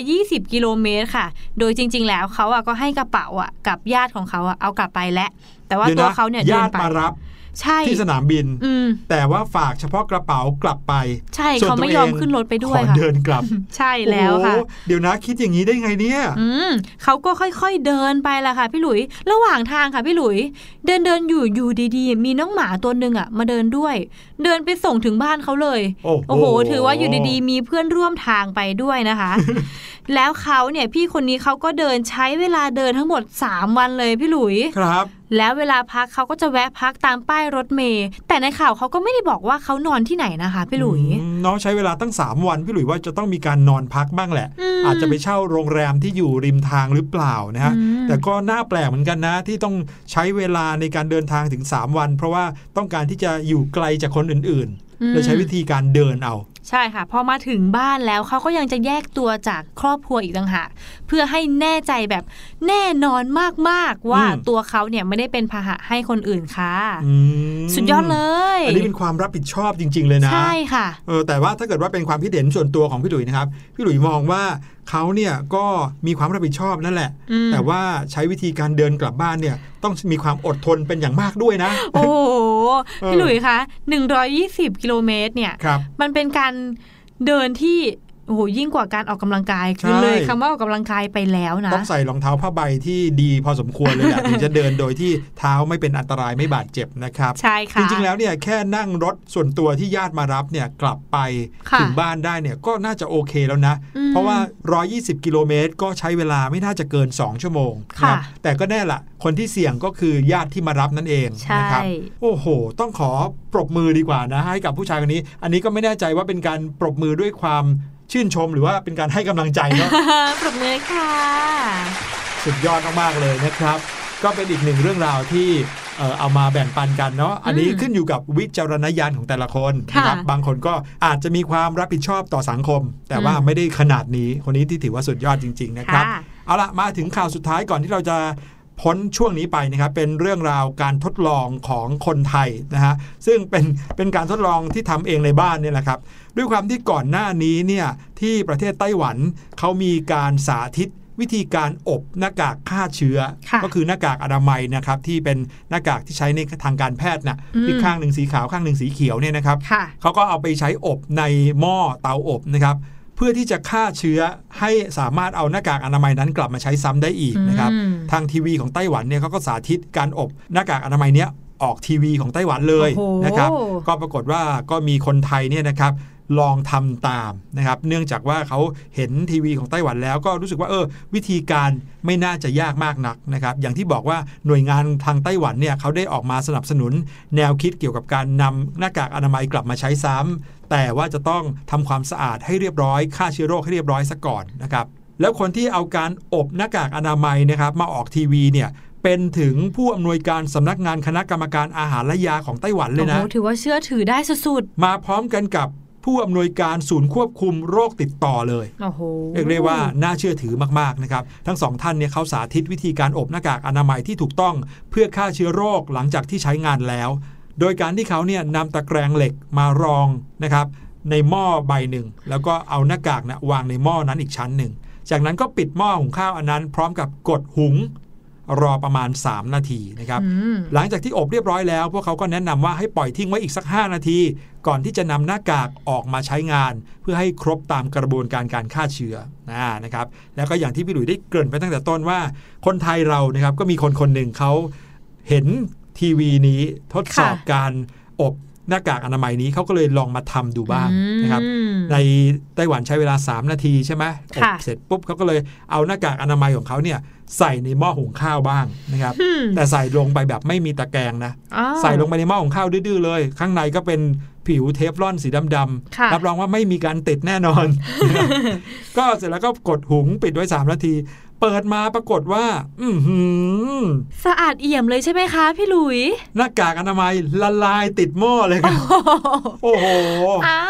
120 กิโลเมตรค่ะ โดยจริง ๆ แล้วเขาอะก็ให้กระเป๋าอะกับญาติของเขาอะเอากลับไปแล้วแต่ว่าดี๋ยตัวนะเขาเนี่ยเดิญานติไปมารับ ใช่ที่สนามบินอืมแต่ว่าฝากเฉพาะกระเป๋ากลับไป ใช่ส่วนเขาไม่ยอมขึ้นรถไปด้วขยอค่ะเดินกลับ ใช่แล้วค่ะโอ้โหเดี๋ยวนะคิดอย่างนี้ได้ไงเนี่ยอืมเขาก็ค่อยๆเดินไปละค่ะ พี่หลุย ระหว่างทางค่ะพี่หลุย เดินเดินอยู่อยู่ดีๆ มีน้องหมาตัวหนึ่งอะ มาเดินด้วย เดินไปส่งถึงบ้านเขาเลย โอ้โหโอ้โหถือว่าอยู่ดีๆ มีเพื่อนร่วมทางไปด้วยนะคะ แล้วเขาเนี่ยพี่คนนี้เขาก็เดินใช้เวลาเดินทั้งหมด 3 วันเลยพี่หลุยครับ แล้วเวลาพักเขาก็จะแวะพักตามป้ายรถเมย์แต่ในข่าวเขาก็ไม่ได้บอกว่าเขานอนที่ไหนนะคะพี่หลุยอืมน้องใช้เวลาตั้ง 3 วันพี่หลุยว่าจะต้องมีการนอนพักบ้างแหละอืมอาจจะไปเช่าโรงแรมที่อยู่ริมทางหรือเปล่านะฮะอืมแต่ก็น่าแปลกเหมือนกันนะ ที่ต้องใช้เวลาในการเดินทางถึง 3 วัน เพราะว่าต้องการที่จะอยู่ไกลจากคนอื่นๆเลยใช้วิธีการเดินเอา ใช่ค่ะพอมาถึงบ้านแล้วเขาก็ยังจะแยกตัวจากครอบครัวอีกต่างหากเพื่อให้แน่ใจแบบแน่นอนมากๆว่าอืมตัวเขาเนี่ยไม่ได้เป็นพาหะให้คนอื่นค่ะอืมสุดยอดเลยอันนี้เป็นความรับผิดชอบจริง ๆ เลยนะใช่ค่ะเออแต่ว่าถ้าเกิดว่าเป็นความคิดเห็นส่วนตัวของพี่หลุยนะครับพี่หลุยมองว่าเขาเนี่ยก็มีความรับผิดชอบนั่นแหละอืมแต่ว่าใช้วิธีการเดินกลับบ้านเนี่ยต้องมีความอดทนเป็นอย่างมากด้วยนะ โอ้โหเออพี่หลุยคะ120 กิโลเมตรเนี่ยครับมันเป็นการเดินที่ โอ้โหยิ่งกว่าการออกกำลังกายคือใช่เลยคำว่าออกกำลังกายไปแล้วนะต้องใส่รองเท้าผ้าใบที่ดีพอสมควรเลยแหละถึงจะเดินโดยที่เท้าไม่เป็นอันตรายไม่บาดเจ็บนะครับใช่ค่ะจริงๆแล้วเนี่ยแค่นั่งรถส่วนตัวที่ญาติมารับเนี่ยกลับไปค่ะถึงบ้านได้เนี่ยก็น่าจะโอเคแล้วนะอืมเพราะว่า 120 กิโลเมตรก็ใช้เวลาไม่น่าจะเกิน 2 ชั่วโมงค่ะนะแต่ก็แน่ละคนที่เสี่ยงก็คือญาติที่มารับนั่นเองใช่นะครับโอ้โห ต้องขอปรบมือดีกว่านะให้กับผู้ชายคนนี้ อันนี้ก็ไม่แน่ใจว่าเป็นการปรบมือด้วยความ ชื่นชมหรือว่าเป็นการให้กำลังใจเนาะปรบมือค่ะ สุดยอดมากๆเลยนะครับ ก็เป็นอีกหนึ่งเรื่องราวที่เอ่อเอามาแบ่งปันกันเนาะ อันนี้อืมขึ้นอยู่กับวิจารณญาณของแต่ละคนค่ะนะครับบางคนก็อาจจะมีความรับผิดชอบต่อสังคม แต่ว่าอืมไม่ได้ขนาดนี้ คนนี้ที่ถือว่าสุดยอดจริง ๆ นะครับค่ะเอาละมาถึงข่าวสุดท้ายก่อนที่เราจะ พ้นช่วงนี้ไปนะครับเป็นเรื่องราวการทดลองของคนไทยนะฮะซึ่งเป็นเป็นการทดลองที่ทำเองในบ้านเนี่ยแหละครับ ด้วยความที่ก่อนหน้านี้เนี่ยที่ประเทศไต้หวันเขามีการสาธิตวิธีการอบหน้ากากฆ่าเชื้อค่ะก็คือหน้ากากอนามัยนะครับที่เป็นหน้ากากที่ใช้ในทางการแพทย์นะอืมที่ข้างหนึ่งสีขาวข้างหนึ่งสีเขียวเนี่ยนะครับค่ะเขาก็เอาไปใช้อบในหม้อเตาอบนะครับ เพื่อที่จะฆ่าเชื้อให้สามารถเอาหน้ากากอนามัยนั้นกลับมาใช้ซ้ำได้อีกนะครับอืมทางทีวีของไต้หวันเนี่ยเขาก็สาธิตการอบหน้ากากอนามัยเนี้ยออกทีวีของไต้หวันเลยโอ้โหนะครับ ก็ปรากฏว่าก็มีคนไทยเนี่ยนะครับ ลองทำตามนะครับเนื่องจากว่าเขาเห็นทีวีของไต้หวันแล้วก็รู้สึกว่าเออวิธีการไม่น่าจะยากมากนักนะครับอย่างที่บอกว่าหน่วยงานทางไต้หวันเนี่ยเขาได้ออกมาสนับสนุนแนวคิดเกี่ยวกับการนำหน้ากากอนามัยกลับมาใช้ซ้ำแต่ว่าจะต้องทำความสะอาดให้เรียบร้อยฆ่าเชื้อโรคให้เรียบร้อยซะก่อนนะครับแล้วคนที่เอาการอบหน้ากากอนามัยนะครับมาออกทีวีเนี่ยเป็นถึงผู้อำนวยการสำนักงานคณะกรรมการอาหารและยาของไต้หวันเลยโอ้โหนะถือว่าเชื่อถือได้สุดมาพร้อมกันกับ ผู้อำนวยการศูนย์ควบคุมโรคติดต่อเลยๆโอ้โหเรียกได้ว่าน่าเชื่อถือมากๆนะครับ ทั้งสองท่านเนี่ยเขาสาธิตวิธีการอบหน้ากากอนามัยที่ถูกต้อง เพื่อฆ่าเชื้อโรคหลังจากที่ใช้งานแล้ว โดยการที่เขาเนี่ยนำตะแกรงเหล็กมารองนะครับในหม้อใบหนึ่ง แล้วก็เอาหน้ากากนะวางในหม้อนั้นอีกชั้นหนึ่ง จากนั้นก็ปิดหม้อหุงข้าวอันนั้น พร้อมกับกดหุง รอประมาณ 3 นาทีนะครับอืมหลังจากที่อบเรียบร้อยแล้ว พวกเขาก็แนะนำว่าให้ปล่อยทิ้งไว้อีกสัก 5 นาที ก่อนที่จะนำหน้ากากออกมาใช้งาน เพื่อให้ครบตามกระบวนการการฆ่าเชื้อนะนะครับแล้วก็อย่างที่พี่หลุยได้เกริ่นไปตั้งแต่ต้นว่า คนไทยเรานะครับก็มีคนคนหนึ่งเขาเห็นทีวีนี้ทดสอบค่ะการอบ หน้ากากอนามัยนี้เขาก็เลยลองมาทำดูบ้างนะครับอืมในไต้หวันใช้เวลา 3 นาทีใช่ไหมอบค่ะเสร็จปุ๊บเขาก็เลยเอาหน้ากากอนามัยของเขาเนี่ยใส่ในหม้อหุงข้าวบ้างนะครับอืมแต่ใส่ลงไปแบบไม่มีตะแกรงนะอ้าวใส่ลงไปในหม้อหุงข้าวดื้อๆเลย ข้างในก็เป็น ผิวเทฟลอนสีดำค่ะๆรับรองว่าไม่มีการติดแน่นอน ก็เสร็จแล้วก็กดหุงปิดไว้3นาที เปิดมาปรากฏว่า อือหือสะอาดเอี่ยมเลยใช่ไหมคะ พี่หลุย หน้ากากอนามัยละลายติดหม้อเลยครับโอ้โหเอ้า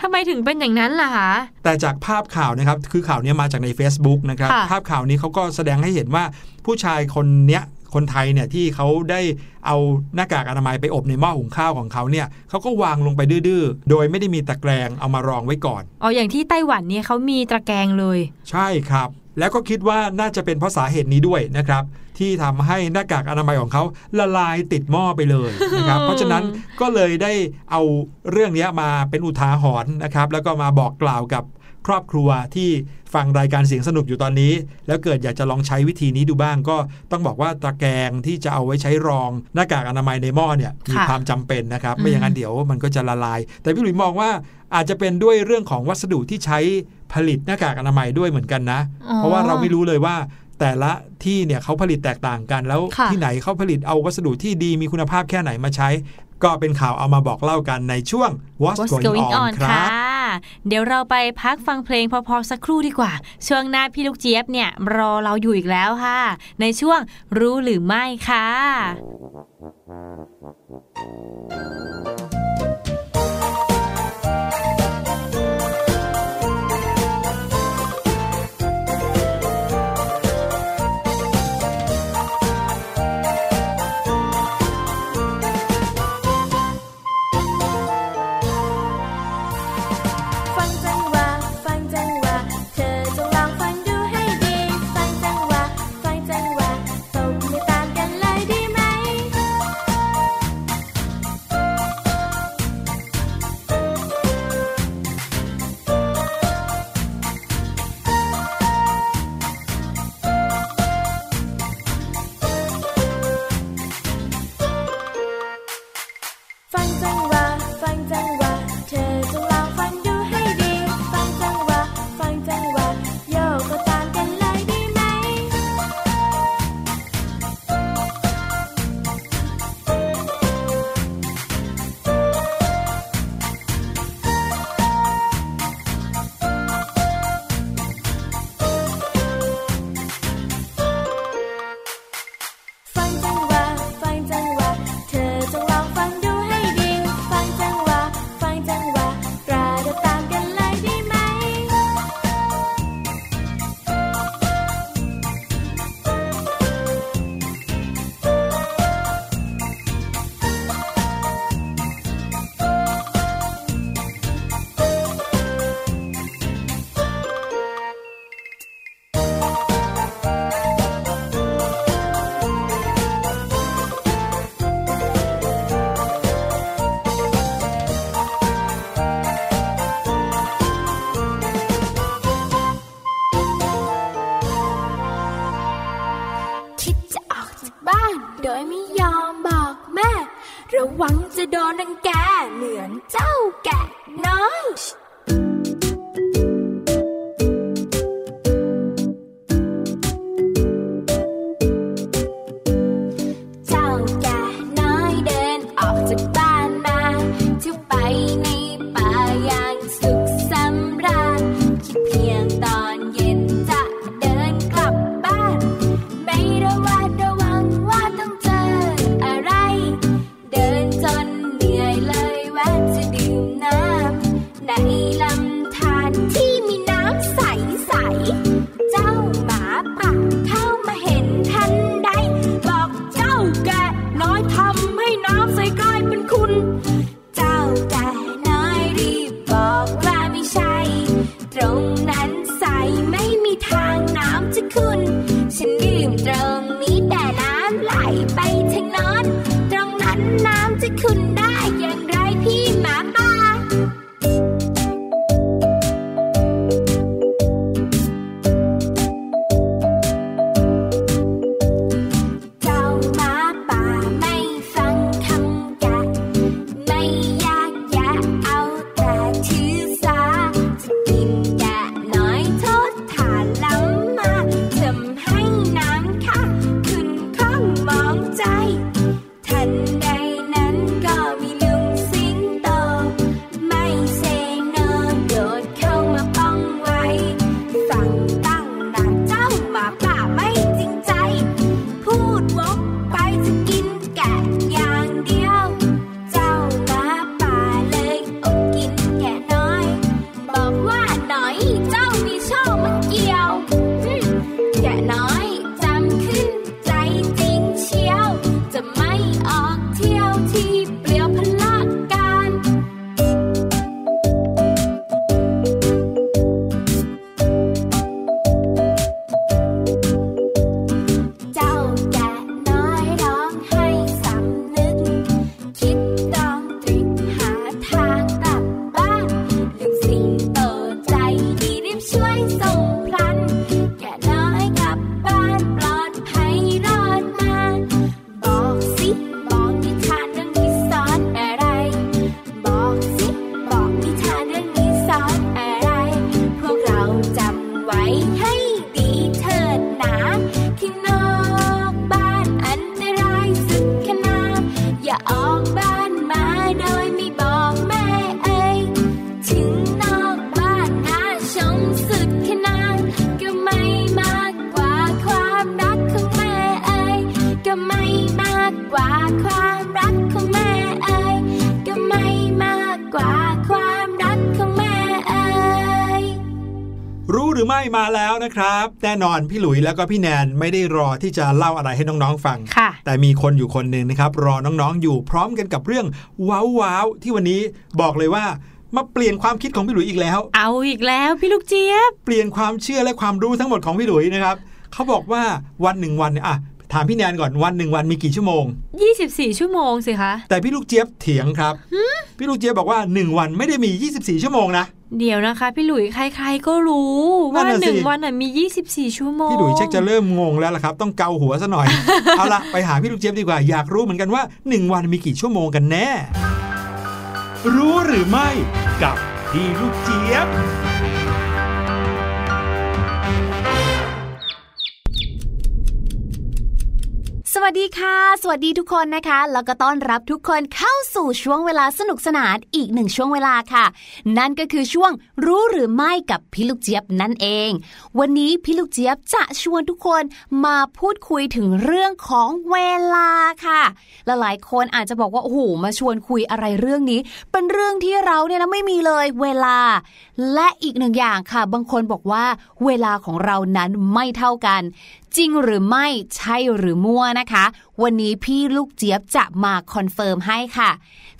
ทำไมถึงเป็นอย่างนั้นล่ะคะแต่จากภาพข่าวนะครับ คือข่าวเนี้ยมาจากใน Facebook นะครับค่ะภาพข่าวนี้เขาก็แสดงให้เห็นว่าผู้ชายคนเนี้ย คนไทยเนี่ยที่เขาได้เอาหน้ากากอนามัยไปอบในหม้อหุงข้าวของเขาเนี่ยเขาก็วางลงไปดื้อๆ โดยไม่ได้มีตะแกรงเอามารองไว้ก่อน อ๋อ อย่างที่ไต้หวันเนี่ยเขามีตะแกรงเลย ใช่ครับ แล้วก็คิดว่าน่าจะเป็นเพราะสาเหตุนี้ด้วยนะครับ ที่ทำให้หน้ากากอนามัยของเขาละลายติดหม้อไปเลยนะครับ เพราะฉะนั้นก็เลยได้เอาเรื่องนี้มาเป็นอุทาหรณ์นะครับ แล้วก็มาบอกกล่าวกับครอบครัวที่ ฟังรายการเสียงสนุกอยู่ตอนนี้ แล้วเกิดอยากจะลองใช้วิธีนี้ดูบ้าง ก็ต้องบอกว่าตะแกรงที่จะเอาไว้ใช้รองหน้ากากอนามัยในหม้อเนี่ยมีค่ะความจำเป็นนะครับอืมไม่อย่างนั้นเดี๋ยวมันก็จะละลาย แต่พี่หลุยมองว่าอาจจะเป็นด้วยเรื่องของวัสดุที่ใช้ผลิตหน้ากากอนามัยด้วยเหมือนกันนะอ๋อเพราะว่าเราไม่รู้เลยว่าแต่ละที่เนี่ยเขาผลิตแตกต่างกันแล้วค่ะที่ไหนเขาผลิตเอาวัสดุที่ดีมีคุณภาพแค่ไหนมาใช้ ก็เป็นข่าวเอามาบอกเล่ากันในช่วง What's, What's Going, going On on ครัค่ะบ เดี๋ยวเราไปพักฟังเพลงพอๆสักครู่ดีกว่า ช่วงหน้าพี่ลูกเจี๊ยบเนี่ยรอเราอยู่อีกแล้วค่ะ ในช่วงรู้หรือไม่ค่ะ วังจ นะครับ แน่นอนพี่หลุยแล้วก็พี่แนนไม่ได้รอที่จะเล่าอะไรให้น้องๆฟังค่ะแต่มีคนอยู่คนหนึ่งนะครับ รอน้องๆอยู่พร้อมกันกับเรื่องว้าวๆที่วันนี้บอกเลยว่ามาเปลี่ยนความคิดของพี่หลุยอีกแล้ว เอาอีกแล้วพี่ลูกเจี๊ยบ เปลี่ยนความเชื่อและความรู้ทั้งหมดของพี่หลุยนะครับเขาบอกว่าวันหนึ่งวันเนี่ยอะ ถามพี่แนนก่อนวันหนึ่งวันมีกี่ชั่วโมง 24 ชั่วโมงสิคะ แต่พี่ลูกเจี๊ยบเถียงครับ พี่ลูกเจี๊ยบบอกว่า 1 วันไม่ได้มี 24 ชั่วโมงนะ เดี๋ยวนะคะ พี่หลุยใครๆก็รู้นั่ว่านน่ะหนึ่งสิวันน่ะมี 24 ชั่วโมงพี่หลุยเช็คจะเริ่มงงแล้วล่ะครับ ต้องเกาหัวซะหน่อย เอาละไปหาพี่ลูกเจี๊ยบดีกว่าอยากรู้เหมือนกันว่า 1 วันมีกี่ชั่วโมงกันแน่ รู้หรือไม่กับพี่ลูกเจี๊ยบ วัสดีค่ะ สวัสดีทุกคนนะคะแล้วก็ต้อนรับทุกคนเข้าสู่ช่วงเวลาสนุกสนานอีกหนึ่งช่วงเวลาค่ะ นั่นก็คือช่วงรู้หรือไม่กับพี่ลูกเจี๊ยบนั่นเอง วันนี้พี่ลูกเจี๊ยบจะชวนทุกคนมาพูดคุยถึงเรื่องของเวลาค่ะและหลายคนอาจจะบอกว่าโอ้โหมาชวนคุยอะไรเรื่องนี้ เป็นเรื่องที่เราเนี่ยนะไม่มีเลยเวลา และอีกหนึ่งอย่างค่ะ บางคนบอกว่าเวลาของเรานั้นไม่เท่ากัน จริงหรือไม่ใช่หรือมั่วนะคะวันนี้พี่ลูกเจี๊ยบจะมา confirm ให้ค่ะ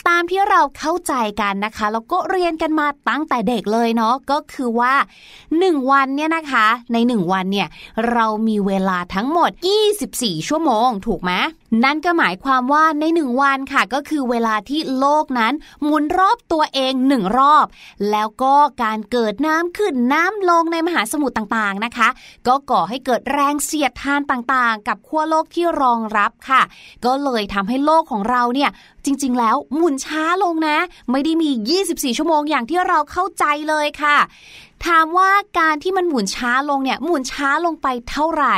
ตามที่เราเข้าใจกันนะคะแล้วก็เรียนกันมาตั้งแต่เด็กเลยเนาะก็คือว่า 1 วันเนี่ยนะคะ ใน 1 วันเนี่ยเรามีเวลาทั้งหมด 24 ชั่วโมง ถูกไหมนั่นก็หมายความว่าใน 1 วันค่ะ ก็คือเวลาที่โลกนั้น หมุนรอบตัวเองหนึ่งรอบ แล้วก็การเกิดน้ำขึ้นน้ำลงในมหาสมุทรต่างๆนะคะ ก็ก่อให้เกิดแรงเสียดทานต่างๆ กับขั้วโลกที่รองรับค่ะ ก็เลยทำให้โลกของเราเนี่ยจริง ๆ แล้วหมุนช้าลงนะ ไม่ได้มี 24 ชั่วโมงอย่างที่เราเข้าใจเลยค่ะ ถามว่าการที่มันหมุนช้าลงเนี่ยหมุนช้าลงไปเท่าไหร่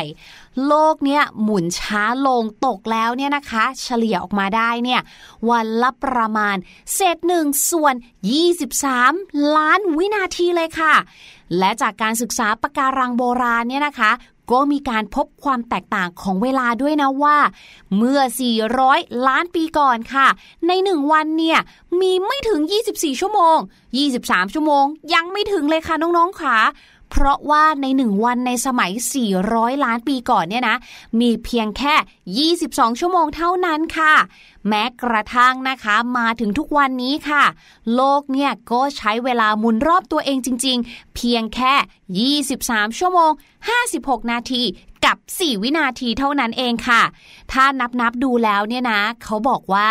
โลกเนี่ยหมุนช้าลงตกแล้วเนี่ยนะคะ เฉลี่ยออกมาได้เนี่ยวันละประมาณเศษหนึ่งส่วน 23 ล้านวินาทีเลยค่ะและจากการศึกษาปะการังโบราณเนี่ยนะคะ ก็มีการพบความแตกต่างของเวลาด้วยนะว่า เมื่อ 400 ล้านปีก่อนค่ะ ในหนึ่งวันเนี่ย มีไม่ถึง 24 ชั่วโมง 23 ชั่วโมง ยังไม่ถึงเลยค่ะน้องๆค่ะเพราะว่าในหนึ่งวันในสมัย 400 ล้านปีก่อนเนี่ยนะ มีเพียงแค่ 22 ชั่วโมงเท่านั้นค่ะ แม้กระทั่งนะคะ มาถึงทุกวันนี้ค่ะ โลกเนี่ยก็ใช้เวลาหมุนรอบตัวเองจริง ๆ เพียงแค่ 23 ชั่วโมง 56 นาทีกับ 4 วินาทีเท่านั้นเองค่ะ ถ้านับนับๆดูแล้วเนี่ยนะ เขาบอกว่า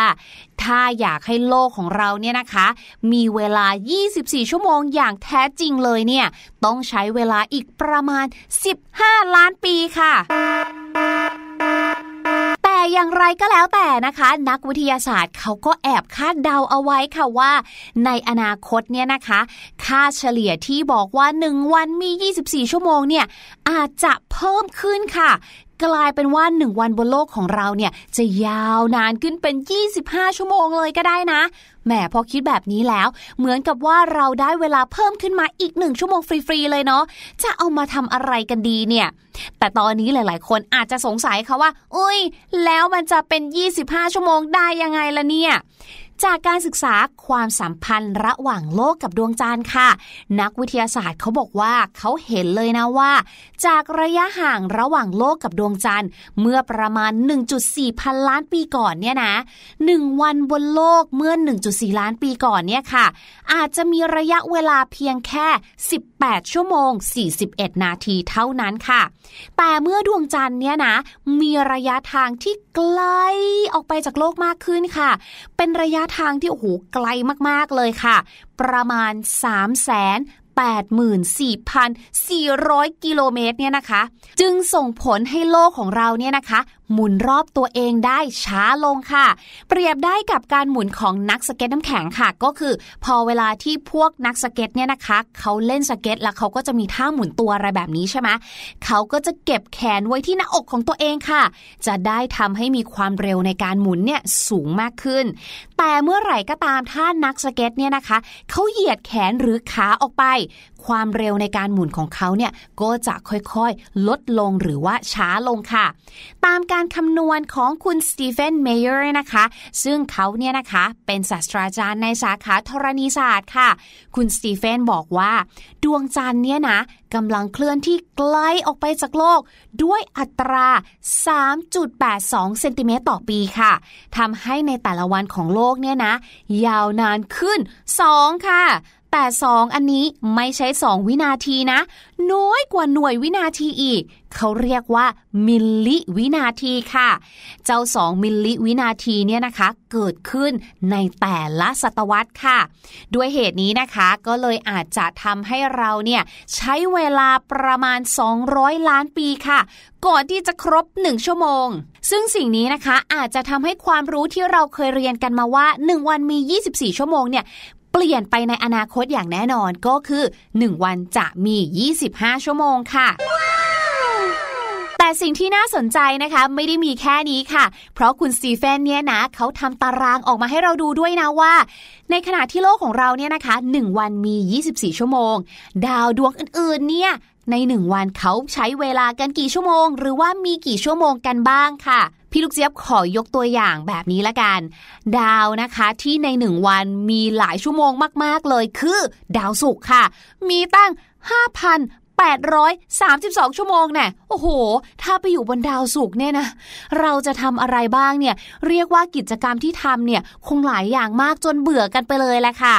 ถ้าอยากให้โลกของเราเนี่ยนะคะ มีเวลา 24 ชั่วโมงอย่างแท้จริงเลยเนี่ย ต้องใช้เวลาอีกประมาณ 15 ล้านปีค่ะ แต่อย่างไรก็แล้วแต่นะคะ นักวิทยาศาสตร์เขาก็แอบคาดเดาเอาไว้ค่ะว่า ในอนาคตเนี่ยนะคะ ค่าเฉลี่ยที่บอกว่า 1 วันมี 24 ชั่วโมงเนี่ยอาจจะเพิ่มขึ้นค่ะ กลายเป็นว่า1วันบนโลกของเราเนี่ยจะยาวนานขึ้นเป็น 25 ชั่วโมงเลยก็ได้นะแหมพอคิดแบบนี้แล้ว เหมือนกับว่าเราได้เวลาเพิ่มขึ้นมาอีกหนึ่งชั่วโมงฟรี ๆ เลยเนาะจะเอามาทำอะไรกันดีเนี่ย แต่ตอนนี้หลาย ๆ คนอาจจะสงสัยค่ะว่า อุ้ย แล้วมันจะเป็น 25 ชั่วโมงได้ยังไงล่ะเนี่ย จากการศึกษาความสัมพันธ์ระหว่างโลกกับดวงจันทร์ค่ะ นักวิทยาศาสตร์เขาบอกว่าเขาเห็นเลยนะว่า จากระยะห่างระหว่างโลกกับดวงจันทร์ เมื่อประมาณ 1.4 พันล้านปีก่อนเนี่ยนะ 1 วันบนโลกเมื่อ 1.4 ล้านปีก่อนเนี่ยค่ะ อาจจะมีระยะเวลาเพียงแค่ 18 ชั่วโมง 41 นาทีเท่านั้นค่ะ แต่เมื่อดวงจันทร์เนี่ยนะมีระยะทางที่ไกลออกไปจากโลกมากขึ้นค่ะ เป็นระยะทางที่โอ้โหไกลมากๆเลยค่ะ ประมาณ 3 0 0 0 0 84,400 กิโลเมตรเนี่ยนะคะ จึงส่งผลให้โลกของเราเนี่ยนะคะหมุนรอบตัวเองได้ช้าลงค่ะ เปรียบได้กับการหมุนของนักสเก็ตน้ำแข็งค่ะ ก็คือ พอเวลาที่พวกนักสเก็ตเนี่ยนะคะเขาเล่นสเก็ตแล้วเขาก็จะมีท่าหมุนตัวอะไรแบบนี้ใช่ไหมเขาก็จะเก็บแขนไว้ที่หน้าอกของตัวเองค่ะ จะได้ทำให้มีความเร็วในการหมุนเนี่ยสูงมากขึ้น แต่เมื่อไหร่ก็ตามถ้านักสเก็ตเนี่ยนะคะเขาเหยียดแขนหรือขาออกไป ความเร็วในการหมุนของเขาเนี่ยก็จะค่อยๆ ลดลงหรือว่าช้าลงค่ะ ตามการคำนวณของคุณสตีเฟนเมเยอร์นะคะ ซึ่งเขาเนี่ยนะคะเป็นศาสตราจารย์ในสาขาธรณีศาสตร์ค่ะ คุณสตีเฟนบอกว่า ดวงจันทร์เนี่ยนะกำลังเคลื่อนที่ไกลออกไปจากโลก ด้วยอัตรา 3.82 เซนติเมตรต่อปีค่ะทำให้ในแต่ละวันของโลกเนี่ยนะ ยาวนานขึ้น 2 ค่ะ แต่ 2 อันนี้ไม่ใช่ 2 วินาทีนะ น้อยกว่าหน่วยวินาทีอีก เขาเรียกว่า มิลลิวินาทีค่ะ เจ้า 2 มิลลิวินาทีเนี่ยนะคะ เกิดขึ้นในแต่ละศตวรรษค่ะ ด้วยเหตุนี้นะคะก็เลยอาจจะทำให้เราเนี่ยใช้เวลาประมาณ 200 ล้านปีค่ะ ก่อนที่จะครบ 1 ชั่วโมง ซึ่งสิ่งนี้นะคะอาจจะทำให้ความรู้ที่เราเคยเรียนกันมาว่า 1 วันมี 24 ชั่วโมงเนี่ย เปลี่ยนไปในอนาคตอย่างแน่นอนก็คือ 1 วันจะมี 25 ชั่วโมงค่ะ แต่สิ่งที่น่าสนใจนะคะ ไม่ได้มีแค่นี้ค่ะ เพราะคุณสตีเฟนเนี่ยนะเขาทำตารางออกมาให้เราดูด้วยนะว่า ในขณะที่โลกของเราเนี่ยนะคะ 1 วันมี 24 ชั่วโมง ดาวดวงอื่นๆ เนี่ยในหนึ่งวันเขาใช้เวลากันกี่ชั่วโมง หรือว่ามีกี่ชั่วโมงกันบ้างค่ะ พี่ลูกเจี๊ยบขอยกตัวอย่างแบบนี้ละกัน ดาวนะคะที่ในหนึ่งวันมีหลายชั่วโมงมาก ๆ เลยคือ ดาวศุกร์ค่ะ มีตั้ง5,000 832 ชั่วโมงเนี่ยโอ้โห ถ้าไปอยู่บนดาวศุกร์เนี่ยนะ เราจะทำอะไรบ้างเนี่ย เรียกว่ากิจกรรมที่ทำเนี่ย คงหลายอย่างมากจนเบื่อกันไปเลยแหละค่ะ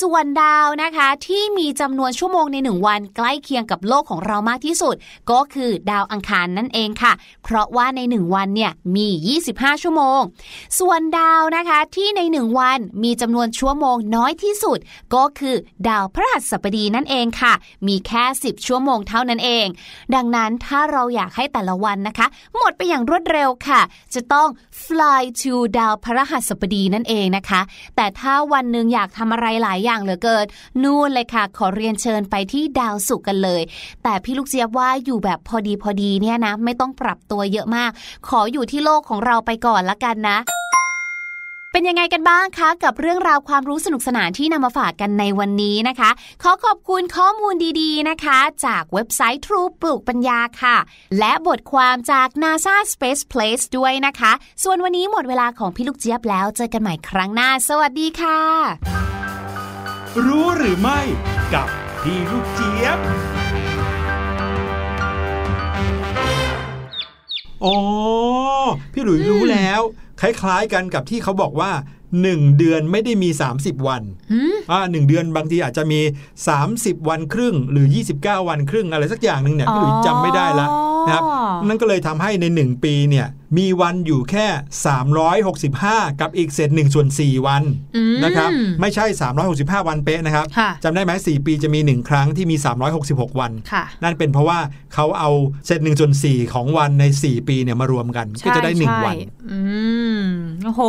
ส่วนดาวนะคะที่มีจำนวนชั่วโมงในหนึ่งวัน ใกล้เคียงกับโลกของเรามากที่สุด ก็คือดาวอังคารนั่นเองค่ะ เพราะว่าในหนึ่งวันเนี่ยมี 25 ชั่วโมง ส่วนดาวนะคะที่ในหนึ่งวันมีจำนวนชั่วโมงน้อยที่สุด ก็คือดาวพฤหัสบดีนั่นเองค่ะ มีแค่ 10ชั่วโมงเท่านั้นเอง ดังนั้นถ้าเราอยากให้แต่ละวันนะคะ หมดไปอย่างรวดเร็วค่ะ จะต้อง fly to ดาวพฤหัสบดีนั่นเองนะคะ แต่ถ้าวันหนึ่งอยากทำอะไรหลายอย่างเหลือเกินนู่นเลยค่ะ ขอเรียนเชิญไปที่ดาวศุกกันเลย แต่พี่ลูกเจี๊ยบว่าอยู่แบบพอดีพอดีเนี่ยนะ ไม่ต้องปรับตัวเยอะมาก ขออยู่ที่โลกของเราไปก่อนละกันนะ เป็นยังไงกันบ้างคะ กับเรื่องราวความรู้สนุกสนานที่นำมาฝากกันในวันนี้นะคะ ขอขอบคุณข้อมูลดีๆนะคะ จากเว็บไซต์ True ปลูกปัญญาค่ะ และบทความจาก NASA Space Place ด้วยนะคะ ส่วนวันนี้หมดเวลาของพี่ลูกเจี๊ยบแล้วเจอกันใหม่ครั้งหน้า สวัสดีค่ะ รู้หรือไม่ กับพี่ลูกเจี๊ยบอ๋อ พี่หลุยรู้แล้ว คล้ายๆกันกับที่เขาบอกว่า 1 เดือนไม่ได้มี 30 วันอ่าหนึ่งเดือนบางทีอาจจะมี 30 วันครึ่ง หรือ 29 วันครึ่งอะไรสักอย่างหนึ่งเนี่ยพี่หลุยจำไม่ได้ละนะครับนั่นก็เลยทำให้ใน 1 ปีเนี่ย มีวันอยู่แค่ 365 กับอีกเศษ1ส่วน 4 วันอืมนะครับไม่ใช่ 365 วันเป๊ะนะครับค่ะจำได้ไหม4 ปีจะมี 1 ครั้งที่มี 366 วันค่ะนั่นเป็นเพราะว่าเขาเอาเศษ1ส่วน 4 ของวันใน 4 ปีเนี่ยมารวมกัน ก็จะได้ใช่1วันใช่อืมโอ้โห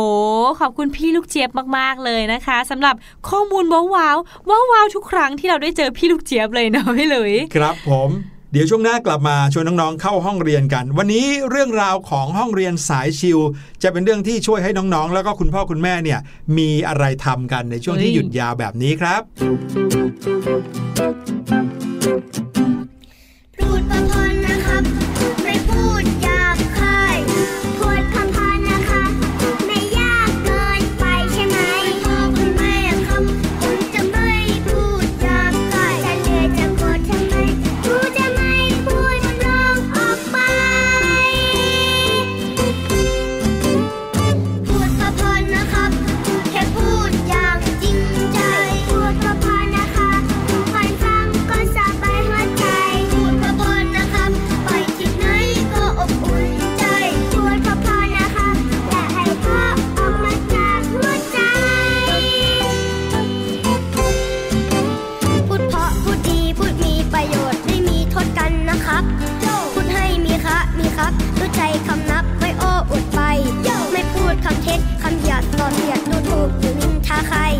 ขอบคุณพี่ลูกเจี๊ยบมาก ๆ เลยนะคะสำหรับข้อมูลว้าวว้าวว้าวว้าวทุกครั้งที่เราได้เจอพี่ลูกเจี๊ยบเลยเนาะพี่หลุยครับผม เดี๋ยวช่วงหน้ากลับมาชวนน้องๆเข้าห้องเรียนกัน วันนี้เรื่องราวของห้องเรียนสายชิลจะเป็นเรื่องที่ช่วยให้น้องๆ แล้วก็คุณพ่อคุณแม่เนี่ยมีอะไรทำกันในช่วงที่หยุดยาวแบบนี้ครับ ใคร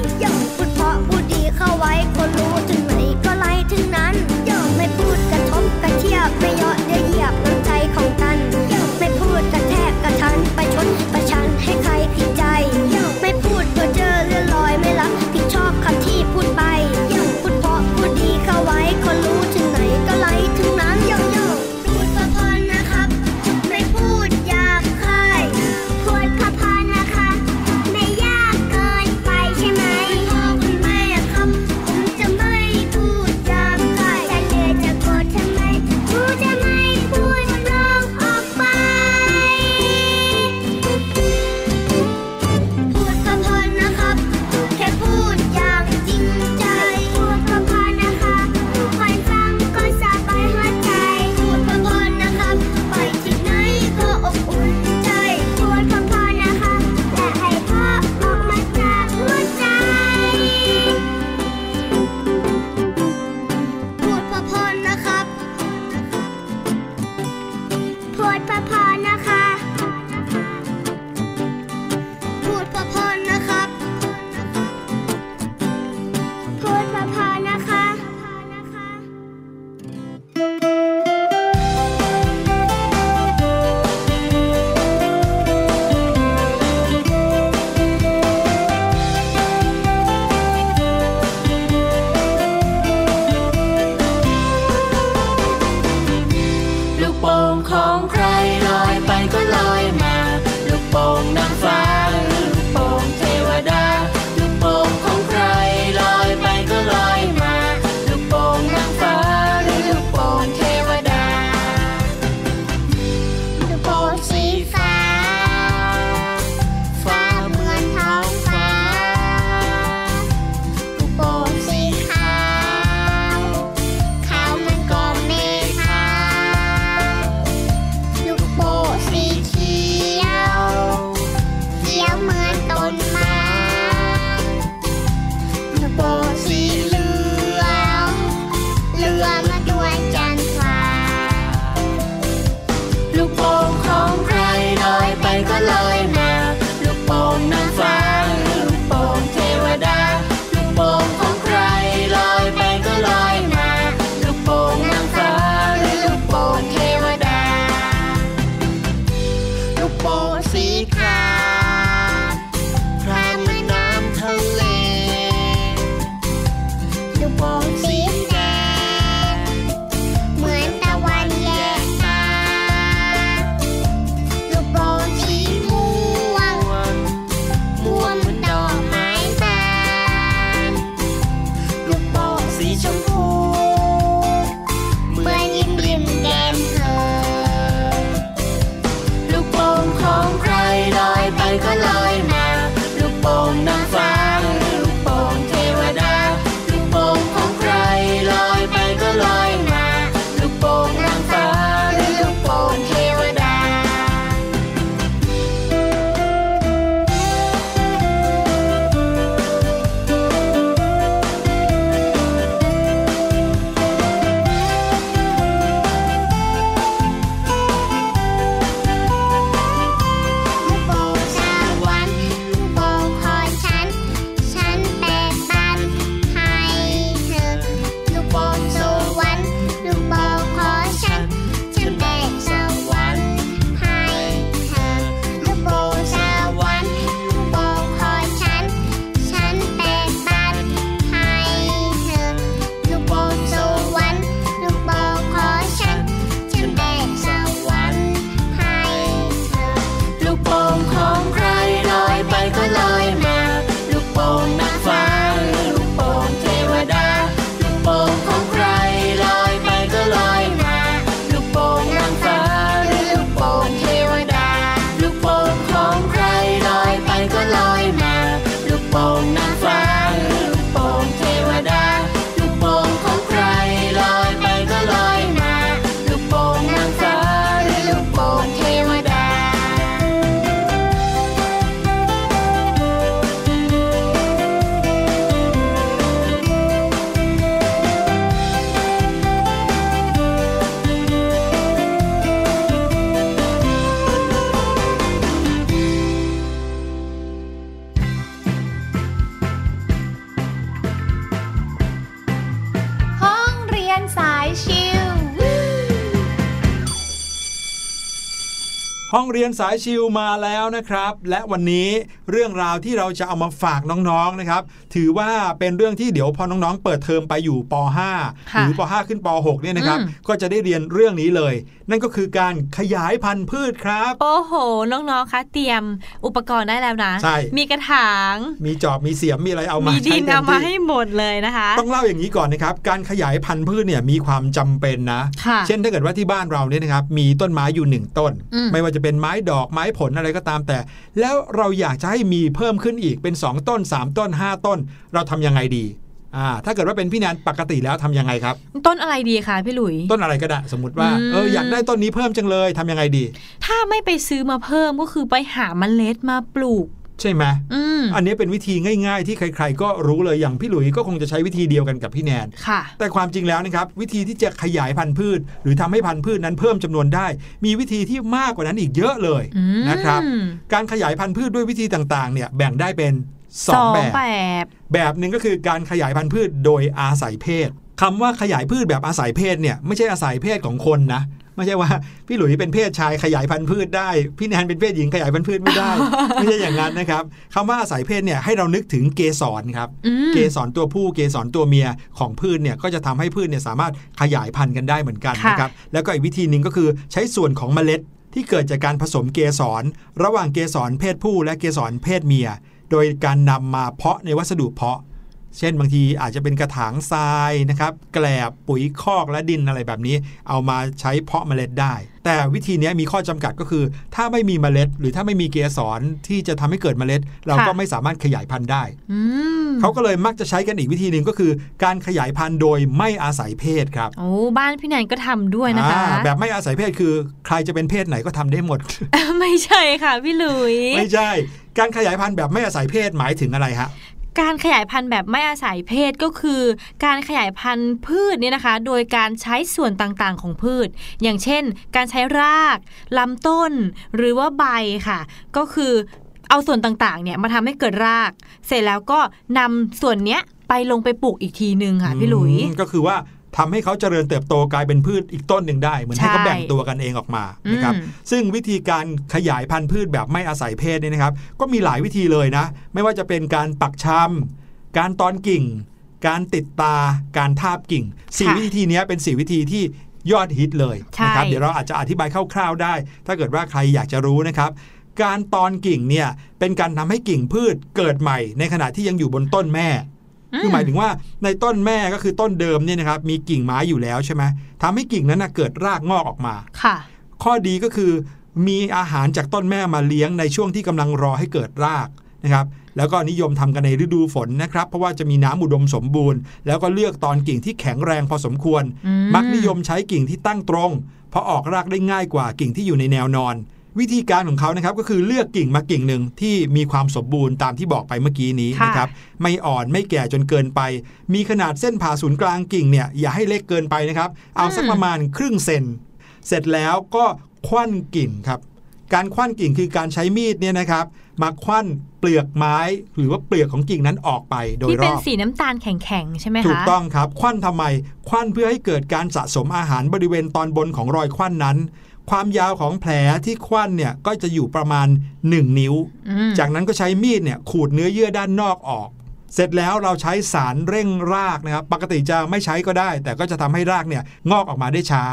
เรียนสายชิวมาแล้วนะครับ และวันนี้เรื่องราวที่เราจะเอามาฝากน้องๆนะครับ ถือว่าเป็นเรื่องที่เดี๋ยวพอน้องๆ เปิดเทอมไปอยู่ป .5 หรือป .5 ขึ้นป .6 เนี่ยนะครับอืมก็จะได้เรียนเรื่องนี้เลย นั่นก็คือการขยายพันธุ์พืชครับ โอ้โห น้องๆคะเตรียมอุปกรณ์ได้แล้วนะใช่มีกระถาง มีจอบมีเสียมมีอะไรเอามามีดิใช้นเต็เอามมาที่ให้หมดเลยนะคะ ต้องเล่าอย่างนี้ก่อนนะครับ การขยายพันธุ์พืชเนี่ยมีความจำเป็นนะค่ะเช่นถ้าเกิดว่าที่บ้านเราเนี่ยนะครับมีต้นไม้อยู่หนึ่งต้นอืมไม่ว่าจะเป็นไม้ดอกไม้ผลอะไรก็ตามแต่ แล้วเราอยากจะให้มีเพิ่มขึ้นอีกเป็น 2 ต้น 3 ต้น 5 ต้น เราทำยังไงดี อ่าถ้าเกิดว่าเป็นพี่แนนปกติแล้วทำยังไงครับ ต้นอะไรดีคะพี่หลุย ต้นอะไรก็ได้สมมติว่าอืมเอออยากได้ต้นนี้เพิ่มจังเลยทำยังไงดี ถ้าไม่ไปซื้อมาเพิ่มก็คือไปหาเมล็ดมาปลูกใช่ไหมอืมอันนี้เป็นวิธีง่าย ๆ ที่ใคร ๆ ก็รู้เลยอย่างพี่หลุยส์ก็คงจะใช้วิธีเดียวกันกับพี่แนนค่ะ แต่ความจริงแล้วนะครับ วิธีที่จะขยายพันธุ์พืช หรือทำให้พันธุ์พืชนั้นเพิ่มจำนวนได้ มีวิธีที่มากกว่านั้นอีกเยอะเลยอืมนะครับ การขยายพันธุ์พืชด้วยวิธีต่างๆเนี่ยแบ่งได้เป็น สองแบบแบบ แบบหนึ่งก็คือการขยายพันธุ์พืชโดยอาศัยเพศคำว่าขยายพืชแบบอาศัยเพศเนี่ยไม่ใช่อาศัยเพศของคนนะไม่ใช่ว่าพี่หลุยเป็นเพศชายขยายพันธุ์พืชได้ พี่แนนเป็นเพศหญิงขยายพันธุ์พืชไม่ได้ ไม่ใช่อย่างนั้นนะครับคำว่าอาศัยเพศเนี่ยให้เรานึกถึงเกสรครับอืมเกสรตัวผู้เกสรตัวเมียของพืชเนี่ยก็จะทำให้พืชเนี่ยสามารถขยายพันธุ์กันได้เหมือนกันค่ะนะครับแล้วก็อีกวิธีหนึ่งก็คือใช้ส่วนของเมล็ดที่เกิดจากการผสมเกสร ระหว่างเกสรเพศผู้และเกสรเพศเมีย โดยการนำมาเพาะในวัสดุเพาะ เช่นบางทีอาจจะเป็นกระถางทรายนะครับแกลบปุ๋ยคอกและดินอะไรแบบนี้ เอามาใช้เพาะเมล็ดได้ แต่วิธีเนี้ยมีข้อจำกัดก็คือ ถ้าไม่มีเมล็ด หรือถ้าไม่มีเกสรที่จะทำให้เกิดเมล็ด เราก็ค่ะไม่สามารถขยายพันธุ์ได้อืมเขาก็เลยมักจะใช้กันอีกวิธีหนึ่งก็คือ การขยายพันธุ์โดยไม่อาศัยเพศครับโอ้บ้านพี่แนนก็ทำด้วยนะคะอ่าแบบไม่อาศัยเพศคือ ใครจะเป็นเพศไหนก็ทำได้หมด ไม่ใช่ค่ะพี่หลุย ไม่ใช่ การขยายพันธุ์แบบไม่อาศัยเพศหมายถึงอะไรฮะการขยายพันธุ์แบบไม่อาศัยเพศก็คือ การขยายพันธุ์พืชเนี่ยนะคะ โดยการใช้ส่วนต่างๆของพืช อย่างเช่น การใช้รากลำต้น หรือว่าใบค่ะ ก็คือเอาส่วนต่างๆเนี่ยมาทำให้เกิดราก เสร็จแล้วก็นำส่วนเนี้ยไปลงไปปลูกอีกทีนึงค่ะพี่หลุยอืมก็คือว่า ทำให้เขาเจริญเติบโตกลายเป็นพืชอีกต้นหนึ่งได้ เหมือนให้เขาใช่แบ่งตัวกันเองออกมานะครับอืมซึ่งวิธีการขยายพันธุ์พืชแบบไม่อาศัยเพศเนี่ยนะครับ ก็มีหลายวิธีเลยนะ ไม่ว่าจะเป็นการปักชำการตอนกิ่ง การติดตา การทาบกิ่งสี่วิธีเนี้ยเป็นสี่วิธีที่ยอดฮิตเลยนะครับใช่เดี๋ยวเราอาจจะอธิบายคร่าวๆได้ ถ้าเกิดว่าใครอยากจะรู้นะครับการตอนกิ่งเนี่ยเป็นการทำให้กิ่งพืชเกิดใหม่ในขณะที่ยังอยู่บนต้นแม่ คือหมายถึงว่าในต้นแม่ก็คือต้นเดิมเนี่ยนะครับมีกิ่งไม้อยู่แล้วใช่ไหมทำให้กิ่งนั้นนะเกิดรากงอกออกมาค่ะ ข้อดีก็คือมีอาหารจากต้นแม่มาเลี้ยงในช่วงที่กำลังรอให้เกิดรากนะครับแล้วก็นิยมทำกันในฤดูฝนนะครับ เพราะว่าจะมีน้ำอุดมสมบูรณ์ แล้วก็เลือกตอนกิ่งที่แข็งแรงพอสมควรอืมมักนิยมใช้กิ่งที่ตั้งตรง เพราะออกรากได้ง่ายกว่ากิ่งที่อยู่ในแนวนอน วิธีการของเขานะครับก็คือเลือกกิ่งมากิ่งหนึ่งที่มีความสมบูรณ์ตามที่บอกไปเมื่อกี้นี้ค่ะนะครับไม่อ่อนไม่แก่จนเกินไป มีขนาดเส้นผ่าศูนย์กลางกิ่งเนี่ยอย่าให้เล็กเกินไปนะครับ เอาสักประมาณครึ่งเซนเสร็จแล้วก็คว้นกิ่งครับ การคว้นกิ่งคือการใช้มีดเนี่ยนะครับ มาคว้นเปลือกไม้หรือว่าเปลือกของกิ่งนั้นออกไปโดยที่รเป็นอบสีน้ำตาลแข็งๆใช่ไหมคะถูกต้องครับควันทำไมควันเพื่อให้เกิดการสะสมอาหารบริเวณตอนบนของรอยควันนั้น ความยาวของแผลที่ควันเนี่ยก็จะอยู่ประมาณ 1 นิ้วอืมจากนั้นก็ใช้มีดเนี่ยขูดเนื้อเยื่อด้านนอกออก เสร็จแล้วเราใช้สารเร่งรากนะครับ ปกติจะไม่ใช้ก็ได้ แต่ก็จะทำให้รากเนี่ยงอกออกมาได้ช้า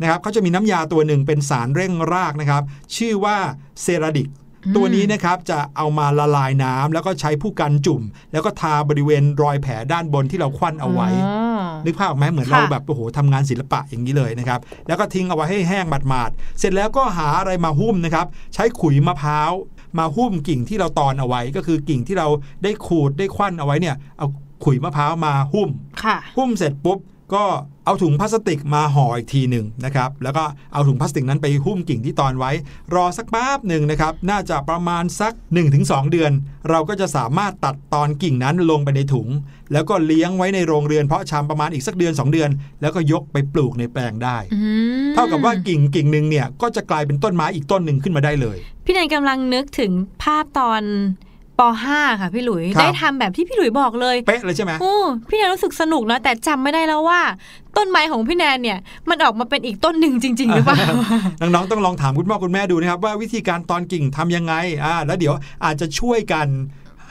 นะครับเขาจะมีน้ำยาตัวหนึ่งเป็นสารเร่งรากนะครับ ชื่อว่าเซราดิก ตัวนี้นะครับจะเอามาละลายน้ำแล้วก็ใช้ผู้กันจุ่ม แล้วก็ทาบริเวณรอยแผลด้านบนที่เราควันเอาไว้อ๋อนึกภาพออกไหมเหมือนค่ะเราแบบโอ้โหทำงานศิลปะอย่างนี้เลยนะครับแล้วก็ทิ้งเอาไว้ให้แห้งหมาดๆเสร็จแล้วก็หาอะไรมาหุ้มนะครับ ใช้ขุยมะพร้าวมาหุ้มกิ่งที่เราตอนเอาไว้ ก็คือกิ่งที่เราได้ขูดได้ควันเอาไว้เนี่ยเอาขุยมะพร้าวมาหุ้มค่ะหุ้มเสร็จปุ๊บก็ เอาถุงพลาสติกมาห่ออีกทีหนึ่งนะครับแล้วก็เอาถุงพลาสติกนั้นไปหุ้มกิ่งที่ตอนไว้ รอสักแป๊บหนึ่งนะครับน่าจะประมาณสัก 1-2 เดือน เราก็จะสามารถตัดตอนกิ่งนั้นลงไปในถุง แล้วก็เลี้ยงไว้ในโรงเรือนเพาะชำประมาณอีกสักเดือน 2 เดือน แล้วก็ยกไปปลูกในแปลงได้อืมเท่ากับว่ากิ่งกิ่งหนึ่งเนี่ยก็จะกลายเป็นต้นไม้อีกต้นหนึ่งขึ้นมาได้เลย พี่แนนกำลังนึกถึงภาพตอน ป .5 ค่ะพี่หลุยครับได้ทำแบบที่พี่หลุยบอกเลยเป๊ะเลยใช่ไหมโอ้พี่แนนรู้สึกสนุกนะแต่จำไม่ได้แล้วว่า ต้นไม้ของพี่แนนเนี่ยมันออกมาเป็นอีกต้นหนึ่งจริง ๆ หรือเปล่าน้องๆต้องลองถามคุณพ่อคุณแม่ดูนะครับว่าวิธีการตอนกิ่งทำยังไงอ่าแล้วเดี๋ยวอาจจะช่วยกัน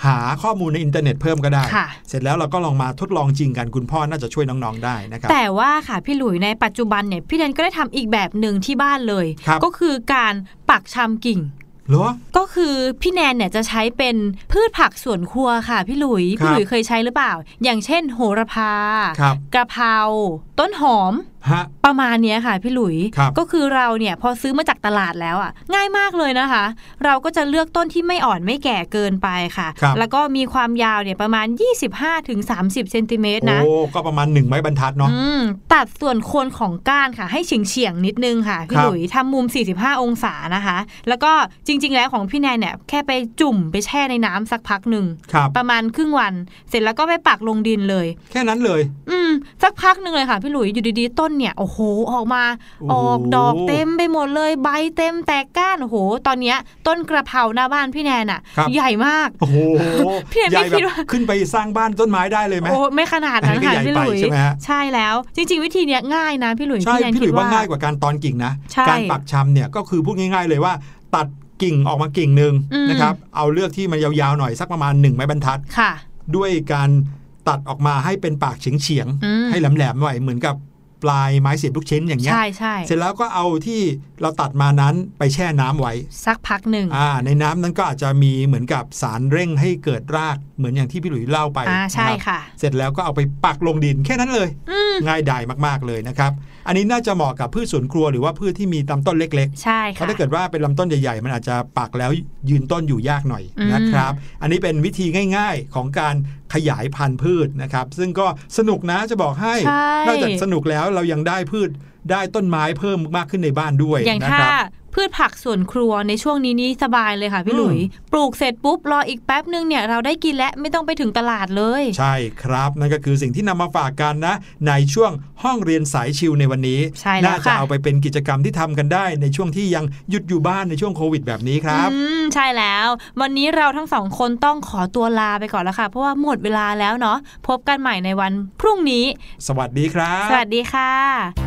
หาข้อมูลในอินเทอร์เน็ตเพิ่มก็ได้ค่ะเสร็จแล้วเราก็ลองมาทดลองจริงกันคุณพ่อน่าจะช่วยน้องๆได้นะครับ แต่ว่าค่ะพี่หลุยในปัจจุบันเนี่ยพี่แนนก็ได้ทำอีกแบบหนึ่งที่บ้านเลยครับก็คือการปักชำกิ่งเหรอ ก็คือพี่แนนเนี่ยจะใช้เป็นพืชผักสวนครัวค่ะ พี่หลุยครับพี่หลุยเคยใช้หรือเปล่า อย่างเช่น โหระพาครับกระเพราต้นหอมฮะ ประมาณเนี้ยค่ะพี่หลุยครับก็คือเราเนี่ยพอซื้อมาจากตลาดแล้วอะง่ายมากเลยนะคะ เราก็จะเลือกต้นที่ไม่อ่อนไม่แก่เกินไปค่ะครับแล้วก็มีความยาวเนี่ยประมาณ 25-30เซนติเมตรนะโอ้ก็ประมาณหนึ่งไม้บรรทัดเนาะอืมตัดส่วนโคนของก้านค่ะ ให้เฉียงเฉียงๆนิดนึงค่ะพี่ครับหลุยทำมุม 45 องศานะคะ แล้วก็จริง ๆ แล้วของพี่แนนเนี่ยแค่ไปจุ่มไปแช่ในน้ำสักพักหนึ่งครับประมาณครึ่งวัน เสร็จแล้วก็ไปปักลงดินเลย แค่นั้นเลย อืม สักพักหนึ่งเลยค่ะ พี่หลุยอยู่ดีๆ ต้นเนี่ยโอ้โหออกมาโอ้อโหอกดอกเต็มไปหมดเลยใบเต็มแตกก้านโอ้โห ตอนเนี้ยต้นกระเพราหน้าบ้านพี่แนนอะครับใหญ่มากโอ้โหพี่แอนไม่ใหญ่แบบคิดว่าขึ้นไปสร้างบ้านต้นไม้ได้เลยไหมโอ้ไม่ขนาดนั้นอันนี้ก็ค่ะใหญ่พี่หลุยไปใช่ไหมฮะใช่แล้ว จริง ๆ วิธีเนี้ยง่ายนะพี่หลุยใช่พี่แนนพี่หลุคิยดว่าว่าง่ายกว่าการตอนกิ่งนะใช่การปักชำเนี่ยก็คือพูดง่าย ๆ เลยว่าตัดกิ่งออกมากิ่งหนึ่งอืมนะครับ เอาเลือกที่มันยาวๆหน่อยสักประมาณ1ไม้บรรทัดค่ะด้วยการ ตัดออกมาให้เป็นปากเฉียงอืมๆให้แหลมๆหน่อยเหมือนกับ ปลายไม้เสียบลูกชิ้นอย่างเงี้ยใช่ใช่เสร็จแล้วก็เอาที่เราตัดมานั้นไปแช่น้ำไว้ สักพักหนึ่งอ่าในน้ำนั้นก็อาจจะมีเหมือนกับสารเร่งให้เกิดรากเหมือนอย่างที่พี่หลุยเล่าไปอ่าใช่นะครับค่ะ เสร็จแล้วก็เอาไปปักลงดินแค่นั้นเลยอืมง่ายดายมากๆเลยนะครับ อันนี้น่าจะเหมาะกับพืชสวนครัวหรือว่าพืชที่มีลำต้นเล็กใช่ๆเพค่ะราะถ้าเกิดว่าเป็นลำต้นใหญ่ๆมันอาจจะปักแล้วยืนต้นอยู่ยากหน่อยอืมนะครับ อันนี้เป็นวิธีง่าย ๆของการขยายพันธุ์พืชนะครับ ซึ่งก็สนุกนะจะบอกให้ใช่นอกจากสนุกแล้วเรายังได้พืชได้ต้นไม้เพิ่มมากขึ้นในบ้านด้วยอย่างนะถ้าครับ พืชผักสวนครัวในช่วงนี้นี่สบายเลยค่ะพี่อืมหลุย ปลูกเสร็จปุ๊บรออีกแป๊บนึงเนี่ยเราได้กินและไม่ต้องไปถึงตลาดเลย ใช่ครับนั่นก็คือสิ่งที่นำมาฝากกันนะ ในช่วงห้องเรียนสายชิวในวันนี้ใช่แล้วน่าจะค่ะเอาไปเป็นกิจกรรมที่ทำกันได้ ในช่วงที่ยังหยุดอยู่บ้านในช่วงโควิดแบบนี้ครับอืมใช่แล้ว วันนี้เราทั้งสองคนต้องขอตัวลาไปก่อนแล้วค่ะ เพราะว่าหมดเวลาแล้วเนาะพบกันใหม่ในวันพรุ่งนี้ สวัสดีครับ สวัสดีค่ะ